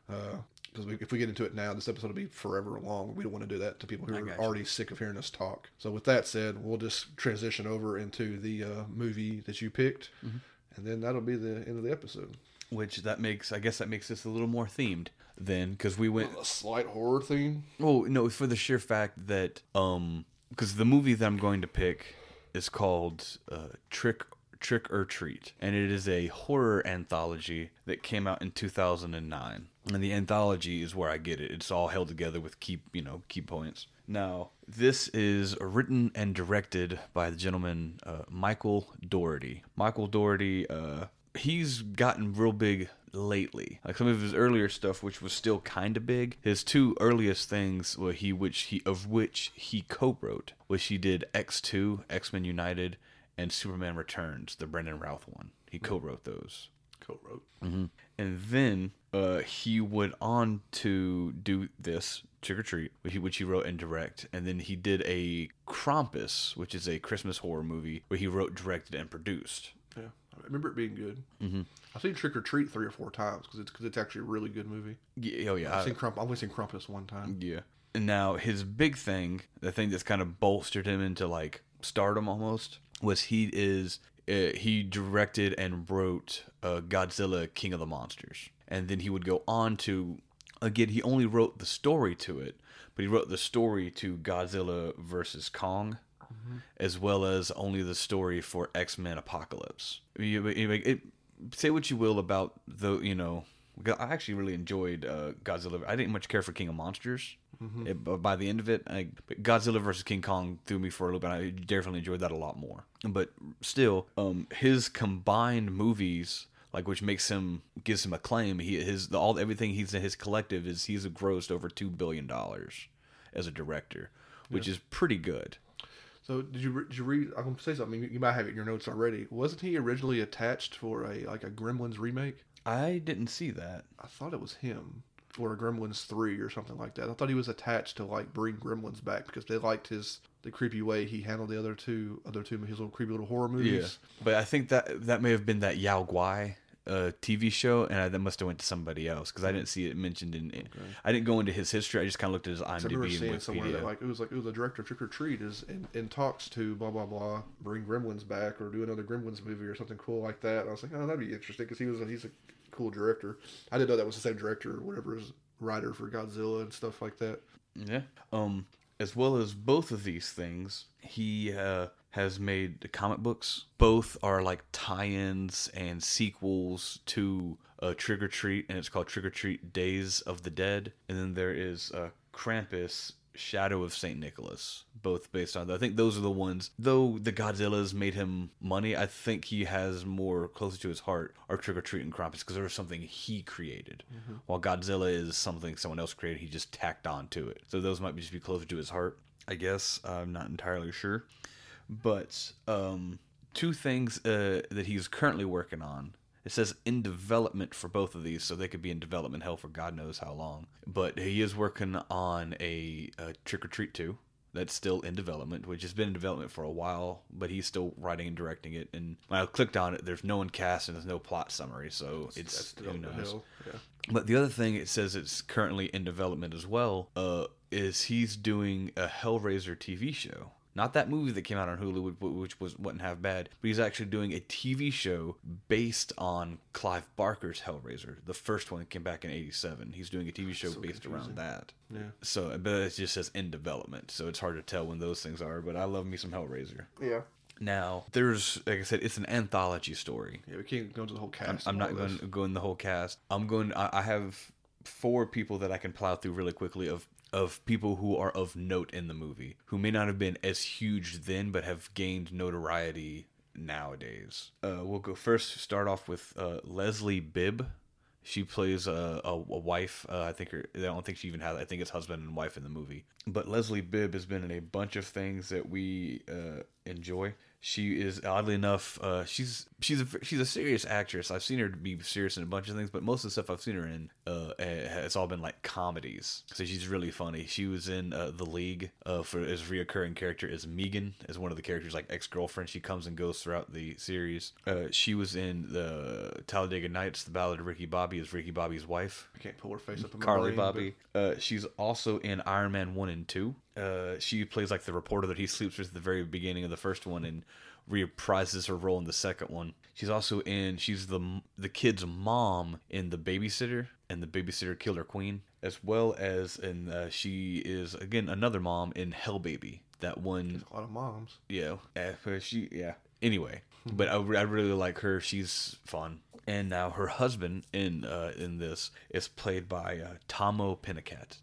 [SPEAKER 1] Because we if we get into it now, this episode will be forever long. We don't want to do that to people who are already sick of hearing us talk. So with that said, we'll just transition over into the uh, movie that you picked,
[SPEAKER 2] Mm-hmm.
[SPEAKER 1] and then that'll be the end of the episode.
[SPEAKER 2] Which that makes. I guess that makes this a little more themed then because we went.
[SPEAKER 1] A slight horror theme.
[SPEAKER 2] Oh no, for the sheer fact that um, because the movie that I'm going to pick is called uh, Trick Trick or Treat, and it is a horror anthology that came out in 2009. And the anthology is where I get it. It's all held together with key, you know, key points. Now, this is written and directed by the gentleman uh, Michael Dougherty. Michael Dougherty, uh, he's gotten real big lately. Like some of his earlier stuff, which was still kind of big. His two earliest things, were he which he of which he co-wrote, which he did X Two, X Men United, and Superman Returns, the Brandon Routh one. He co-wrote those.
[SPEAKER 1] Co-wrote.
[SPEAKER 2] And then uh, he went on to do this Trick or Treat, which he, which he wrote and direct, and then he did a Krampus, which is a Christmas horror movie where he wrote, directed, and produced.
[SPEAKER 1] I remember it being good. Mm-hmm. I've seen Trick or Treat three or four times because it's cause it's actually a really good movie.
[SPEAKER 2] Yeah, oh yeah,
[SPEAKER 1] I've seen Crump. I've only seen Krampus one time.
[SPEAKER 2] Yeah. Now his big thing, the thing that's kind of bolstered him into like stardom almost, was he is uh, he directed and wrote uh, Godzilla King of the Monsters, and then he would go on to again he only wrote the story to it, but he wrote the story to Godzilla versus Kong. As well as only the story for X Men Apocalypse. You, you- it, say what you will about the, you know, I actually really enjoyed uh, Godzilla. I didn't much care for King of Monsters. It- but by the end of it, I, Godzilla versus King Kong threw me for a little bit. I definitely enjoyed that a lot more. But still, um, his combined movies, like which makes him gives him a claim. He his the, all everything he's in his collective is he's grossed over two billion dollars as a director, which is pretty good.
[SPEAKER 1] So did you did you read? I'm gonna say something. You, might have it in your notes already. Wasn't he originally attached for a like a Gremlins remake?
[SPEAKER 2] I didn't see that.
[SPEAKER 1] I thought it was him or a Gremlins three or something like that. I thought he was attached to like bring Gremlins back because they liked his the creepy way he handled the other two other two his little creepy little horror movies. Yeah.
[SPEAKER 2] but I think that that may have been that Yao Guai uh, TV show, and I, that must have went to somebody else because I didn't see it mentioned in. in I didn't go into his history. I just kind of looked at his
[SPEAKER 1] So I remember
[SPEAKER 2] IMDb
[SPEAKER 1] seeing
[SPEAKER 2] and
[SPEAKER 1] somewhere that like it was like, oh, the director of Trick or Treat is in, in talks to blah blah blah, bring Gremlins back or do another Gremlins movie or something cool like that. And I was like, oh, that'd be interesting because he was a, he's a cool director. I didn't know that was the same director or whatever his writer for Godzilla and stuff like that.
[SPEAKER 2] Yeah. Um, as well as both of these things, he uh, has made the comic books. Both are like tie-ins and sequels to uh, Trick or Treat, and it's called Trick or Treat: Days of the Dead. And then there is uh, Krampus. Shadow of Saint Nicholas, both based on. I think those are the ones. Though the Godzillas made him money, I think he has more closer to his heart are Trick or Treat and Krampus because they were something he created, while Godzilla is something someone else created. He just tacked on to it. So those might just be closer to his heart. I guess I'm not entirely sure, but um, two things uh, that he's currently working on. It says in development for both of these, so they could be in development hell for God knows how long. But he is working on a, a Trick or Treat 2, that's still in development, which has been in development for a while, but he's still writing and directing it. And when I clicked on it, there's no one cast and there's no plot summary, so it's
[SPEAKER 1] That's
[SPEAKER 2] who knows.
[SPEAKER 1] Yeah.
[SPEAKER 2] But the other thing it says it's currently in development as well uh, is he's doing a Hellraiser TV show. Not that movie that came out on Hulu, which was wasn't half bad, but he's actually doing a TV show based on Clive Barker's Hellraiser, the first one that came back in '87. He's doing a TV show
[SPEAKER 1] So
[SPEAKER 2] based around that.
[SPEAKER 1] Yeah.
[SPEAKER 2] So, but it just says in development, so it's hard to tell when those things are. But I love me some Hellraiser.
[SPEAKER 1] Yeah.
[SPEAKER 2] Now, there's like I said, it's an anthology story.
[SPEAKER 1] Yeah, we can't go into the whole cast.
[SPEAKER 2] I'm
[SPEAKER 1] of
[SPEAKER 2] not
[SPEAKER 1] all
[SPEAKER 2] going to go in the whole cast. I'm going. I, I have four people that I can plow through really quickly of of people who are of note in the movie who may not have been as huge then, but have gained notoriety nowadays. Uh, we'll go first. Start off with uh, Leslie Bibb. She plays a, a, a wife. Uh, I think her. I don't think she even has. I think it's husband and wife in the movie. But Leslie Bibb has been in a bunch of things that we uh, enjoy. She is oddly enough. Uh, she's she's a she's a serious actress. I've seen her be serious in a bunch of things, but most of the stuff I've seen her in, uh, has all been like comedies. So she's really funny. She was in uh, the League uh, for as reoccurring character as Megan, as one of the characters like ex girlfriend. She comes and goes throughout the series. Uh, she was in the Talladega Nights, the Ballad of Ricky Bobby, as Ricky Bobby's wife.
[SPEAKER 1] I can't pull her face up in
[SPEAKER 2] Carly
[SPEAKER 1] brain, but-
[SPEAKER 2] Bobby. Uh, she's also in Iron Man one and two. Uh, she plays like the reporter that he sleeps with at the very beginning of the first one and reprises her role in the second one. She's also in. She's the the kid's mom in the Babysitter and the Babysitter Killer Queen, as well as and uh, she is again another mom in Hell Baby. That one
[SPEAKER 1] A lot of moms.
[SPEAKER 2] yeah, uh, she yeah. Anyway, but I, I really like her. She's fun. And now her husband in uh, in this is played by uh, Tahmoh Penikett,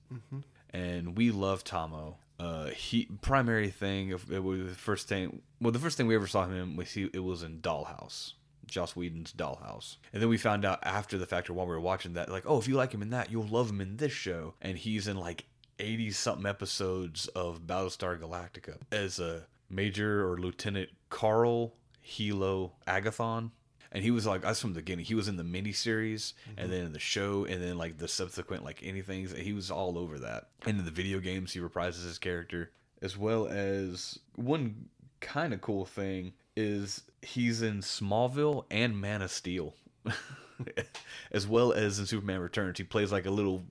[SPEAKER 2] and we love Tahmoh. Uh, he primary thing of it was the first thing. Well, the first thing we ever saw him in was he it was in Dollhouse. Joss Whedon's Dollhouse. And then we found out after the fact or while we were watching that, like, oh, if you like him in that, you'll love him in this show. And he's in like 80 something episodes of Battlestar Galactica as a Major or Lieutenant Karl Helo Agathon. And he was like, that's from the beginning. He was in the miniseries and mm-hmm. then in the show and then like the subsequent, like anything. He was all over that. And in the video games, he reprises his character. As well as one kind of cool thing is he's in Smallville and Man of Steel. as well as in Superman Returns. He plays like a little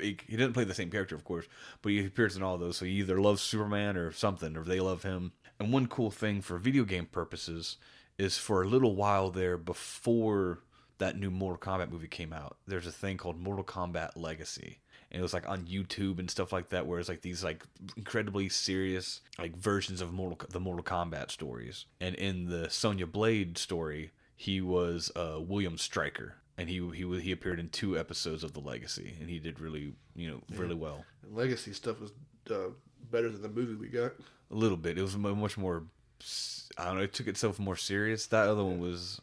[SPEAKER 2] he he doesn't play the same character, of course, but he appears in all those. So he either loves Superman or something, or they love him. And one cool thing for video game purposes is for a little while there before that new Mortal Kombat movie came out, there's a thing called Mortal Kombat Legacy. And it was like on YouTube and stuff like that, where it's like these like incredibly serious like versions of Mortal the Mortal Kombat stories. And in the Sonya Blade story, he was uh, William Stryker, and he he he appeared in two episodes of the Legacy, and he did really you know really well.
[SPEAKER 1] Legacy stuff was uh, better than the movie we got.
[SPEAKER 2] A little bit. It was much more. I don't know. It took itself more serious. That other one was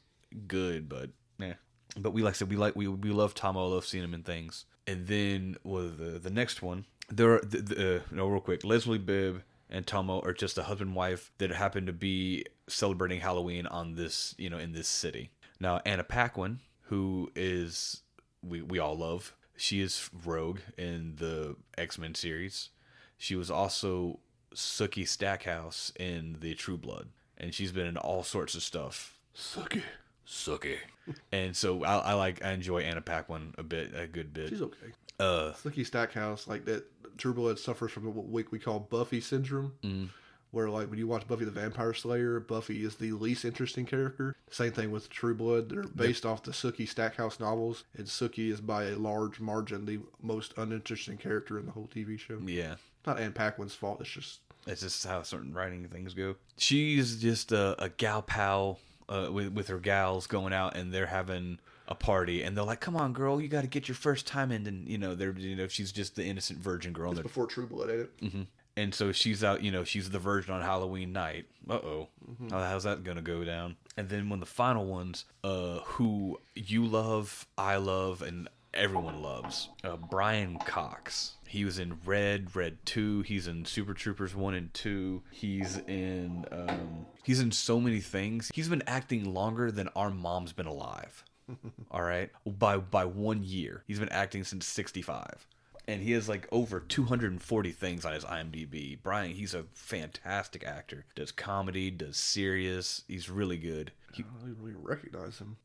[SPEAKER 2] good, but yeah. But we like I said, we like we we love Tahmoh. Love seeing him in things. And then with the the next one, there are the, the, uh, no real quick. Leslie Bibb and Tahmoh are just a husband and wife that happen to be celebrating Halloween on this you know in this city. Now Anna Paquin, who is we we all love, she is Rogue in the X Men series. She was also Sookie Stackhouse in the True Blood, and she's been in all sorts of stuff.
[SPEAKER 1] Suck it.
[SPEAKER 2] Sookie. and so I, I like I enjoy Anna Paquin a bit, a good bit.
[SPEAKER 1] She's okay.
[SPEAKER 2] Uh,
[SPEAKER 1] Slicky Stackhouse, like that, True Blood suffers from what we, we call Buffy syndrome,
[SPEAKER 2] Mm.
[SPEAKER 1] where like when you watch Buffy the Vampire Slayer, Buffy is the least interesting character. Same thing with True Blood; they're based off the Sookie Stackhouse novels, and Sookie is by a large margin the most uninteresting character in the whole TV show.
[SPEAKER 2] yeah,
[SPEAKER 1] Not Anne Paquin's fault; it's just
[SPEAKER 2] it's just how certain writing things go. She's just a, a gal pal uh, with with her gals going out, and they're having a party, and they're like, "Come on, girl, you got to get your first time in." And you know, they're you know, she's just the innocent virgin girl,
[SPEAKER 1] it's before True Blood, ain't it?
[SPEAKER 2] and so she's out. You know, she's the virgin on Halloween night. Uh oh, how's that gonna go down? And then when the final ones, uh, who you love, I love, and everyone loves, uh, Brian Cox. He was in Red, Red Two. He's in Super Troopers One and Two. He's in um, he's in so many things. He's been acting longer than our mom's been alive. All right, by by one year, he's been acting since '65. And he has like over 240 things on his IMDb. Brian, he's a fantastic actor. Does comedy, does serious. He's really good. He,
[SPEAKER 1] I don't really recognize him.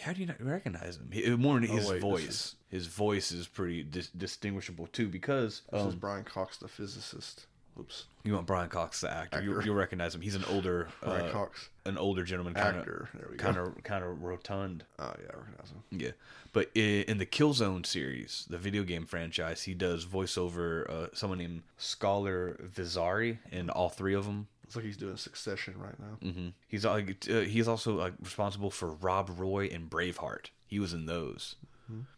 [SPEAKER 2] how do you not recognize him? He, more than his
[SPEAKER 1] Oh, wait,
[SPEAKER 2] voice.
[SPEAKER 1] is-
[SPEAKER 2] His voice is pretty dis- distinguishable too because
[SPEAKER 1] This
[SPEAKER 2] um,
[SPEAKER 1] is Brian Cox, the physicist. Oops.
[SPEAKER 2] you want Brian Cox the actor. You, you'll recognize him. He's an older
[SPEAKER 1] Brian
[SPEAKER 2] uh,
[SPEAKER 1] Cox,
[SPEAKER 2] an older gentleman, kind of
[SPEAKER 1] actor. There we go.
[SPEAKER 2] kind of kind of rotund.
[SPEAKER 1] Oh yeah, I recognize him.
[SPEAKER 2] Yeah, but in the Killzone series, the video game franchise, he does voiceover. Uh, someone named Scolar Visari in all three of them.
[SPEAKER 1] Looks like he's doing Succession right now.
[SPEAKER 2] hmm He's like uh, he's also like responsible for Rob Roy and Braveheart. He was in those.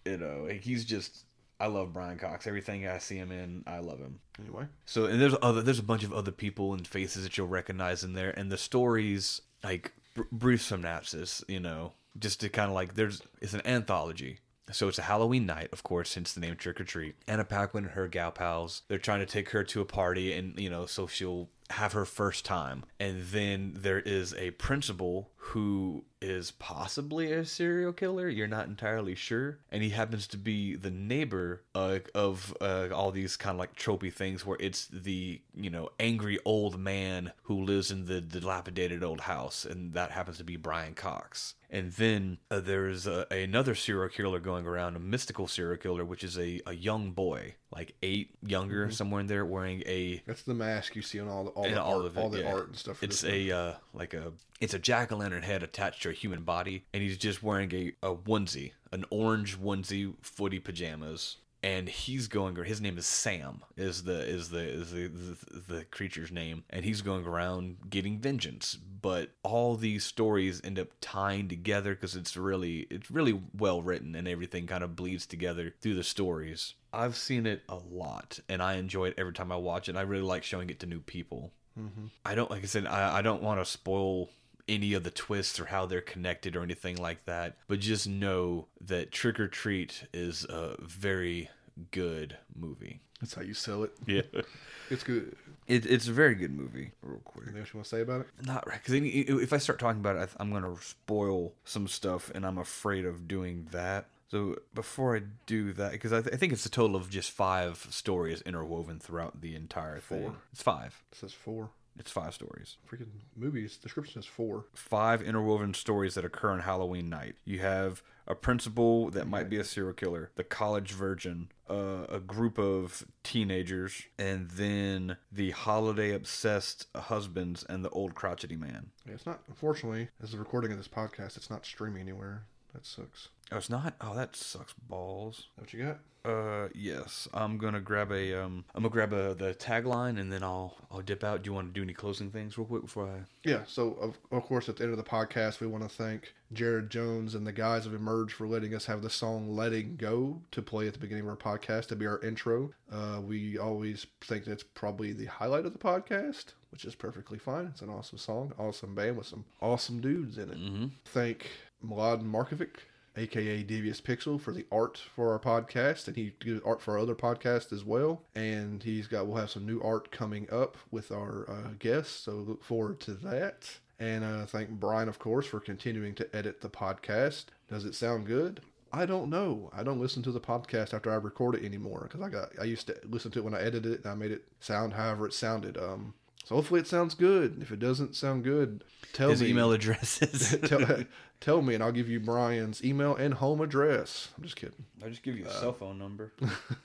[SPEAKER 2] You know, he's just. I love Brian Cox. Everything I see him in, I love him.
[SPEAKER 1] Anyway,
[SPEAKER 2] So and there's other there's a bunch of other people and faces that you'll recognize in there, and the stories like br- brief synopsis, you know, just to kind of like there's it's an anthology. So it's a Halloween night, of course, since the name Trick or Treat. Anna Paquin and her gal pals, they're trying to take her to a party, and you know, so she'll have her first time. And then there is a principal who is possibly a serial killer. You're not entirely sure, and he happens to be the neighbor uh, of uh, all these kind of like tropey things, where it's the you know angry old man who lives in the dilapidated old house, and that happens to be Brian Cox. And then uh, there's uh, another serial killer going around, a mystical serial killer, which is a, a young boy, like eight, younger, somewhere in there, wearing a
[SPEAKER 1] that's the mask you see on all the all the
[SPEAKER 2] all
[SPEAKER 1] art,
[SPEAKER 2] it,
[SPEAKER 1] all the
[SPEAKER 2] yeah.
[SPEAKER 1] art and stuff.
[SPEAKER 2] It's a uh, like a it's a jack o' lantern head attached to a human body, and he's just wearing a, a onesie, an orange onesie, footy pajamas, and he's going. His name is Sam. Is the is the is the, the the creature's name, and he's going around getting vengeance. But all these stories end up tying together because it's really it's really well written, and everything kind of bleeds together through the stories. I've seen it a lot, and I enjoy it every time I watch it. I really like showing it to new people. Mm-hmm. I don't like I said I, I don't want to spoil any of the twists or how they're connected or anything like that, but just know that Trick or Treat is a very good movie.
[SPEAKER 1] That's how you sell it.
[SPEAKER 2] Yeah,
[SPEAKER 1] It's good.
[SPEAKER 2] it, it's a very good movie. Real quick,
[SPEAKER 1] Anything else you want to say about it?
[SPEAKER 2] not right because if I start talking about it, I- I'm gonna spoil some stuff, and I'm afraid of doing that. So before I do that, because I, th- I think it's a total of just five stories interwoven throughout the entire thing.
[SPEAKER 1] Four.
[SPEAKER 2] It's five.
[SPEAKER 1] It says four.
[SPEAKER 2] It's five stories.
[SPEAKER 1] Freaking movies description is four.
[SPEAKER 2] five interwoven stories that occur on Halloween night. You have a principal that might be a serial killer, the college virgin, uh, a group of teenagers, and then the holiday obsessed husbands and the old crotchety man.
[SPEAKER 1] Yeah, it's not. Unfortunately, as the recording of this podcast, it's not streaming anywhere. That sucks.
[SPEAKER 2] Oh, it's not. Oh, that sucks balls.
[SPEAKER 1] What you got?
[SPEAKER 2] Uh, yes. I'm gonna grab a um. I'm gonna grab a the tagline and then I'll I'll dip out. Do you want to do any closing things real quick before I?
[SPEAKER 1] Yeah, so of, of course, at the end of the podcast, we want to thank Jared Jones and the guys of Emerge for letting us have the song Letting Go to play at the beginning of our podcast to be our intro. Uh, we always think that's probably the highlight of the podcast, which is perfectly fine. It's an awesome song, awesome band with some awesome dudes in it.
[SPEAKER 2] Mm-hmm.
[SPEAKER 1] Thank Mlad Markovic, aka Devious Pixel, for the art for our podcast, and he does art for our other podcast as well. And he's got we'll have some new art coming up with our uh, guests, so look forward to that. And uh, thank Brian, of course, for continuing to edit the podcast. Does it sound good? I don't know. I don't listen to the podcast after I record it anymore because I got I used to listen to it when I edited it and I made it sound however it sounded. Um, so hopefully it sounds good. If it doesn't sound good, tell
[SPEAKER 2] His
[SPEAKER 1] me
[SPEAKER 2] email address is.
[SPEAKER 1] tell, tell me and I'll give you Brian's email and home address. I'm just kidding.
[SPEAKER 2] I'll just give you a cell phone number.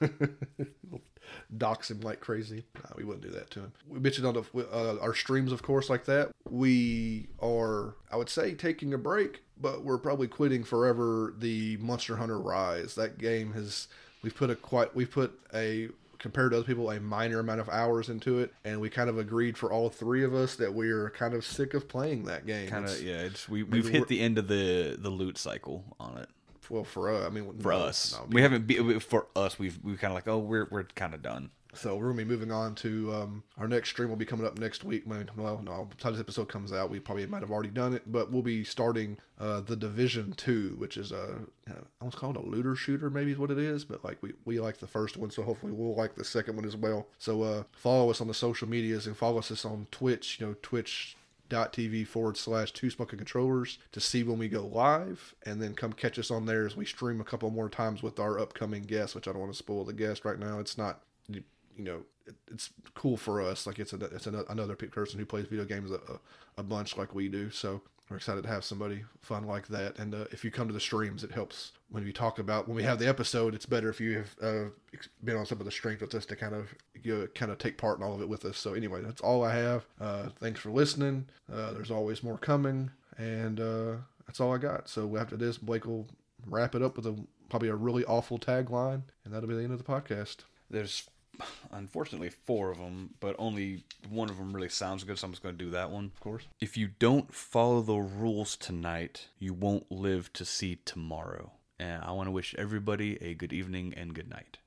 [SPEAKER 1] Dox him like crazy. No, we wouldn't do that to him. We mentioned on the, uh, our streams, of course, like that. We are, I would say, taking a break, but we're probably quitting forever the Monster Hunter Rise. That game has, we've put a quite, we've put a, compared to other people, a minor amount of hours into it, and we kind of agreed for all three of us that we are kind of sick of playing that game.
[SPEAKER 2] kind of yeah it's we we've hit the end of the the loot cycle on it.
[SPEAKER 1] Well, for us, I mean,
[SPEAKER 2] for
[SPEAKER 1] no,
[SPEAKER 2] us.
[SPEAKER 1] no,
[SPEAKER 2] we haven't be for us we've we kind of like oh we're we're kind of done
[SPEAKER 1] So we're gonna be moving on to um, our next stream. Will be coming up next week. When well, no, time this episode comes out, we probably might have already done it, but we'll be starting uh, the Division Two, which is a I almost call it a looter shooter, maybe is what it is. But like we we like the first one, so hopefully we'll like the second one as well. So uh, follow us on the social medias and follow us on Twitch. You know, Twitch twitch.tv forward slash two smoking controllers to see when we go live and then come catch us on there as we stream a couple more times with our upcoming guest which i don't want to spoil the guest right now it's not you know it, it's cool for us like it's a, it's an, another person who plays video games a, a bunch like we do so we're excited to have somebody fun like that. And uh, if you come to the streams, it helps when we talk about when we have the episode. It's better if you have uh, been on some of the streams with us to kind of you know, kind of take part in all of it with us. So anyway, that's all I have. Uh, thanks for listening. Uh, there's always more coming, and uh, that's all I got. So after this, Blake will wrap it up with a probably a really awful tagline, and that'll be the end of the podcast.
[SPEAKER 2] There's unfortunately four of them, but only one of them really sounds good, so I'm just going to do that one.
[SPEAKER 1] Of course.
[SPEAKER 2] If you don't follow the rules tonight, you won't live to see tomorrow. And I want to wish everybody a good evening and good night.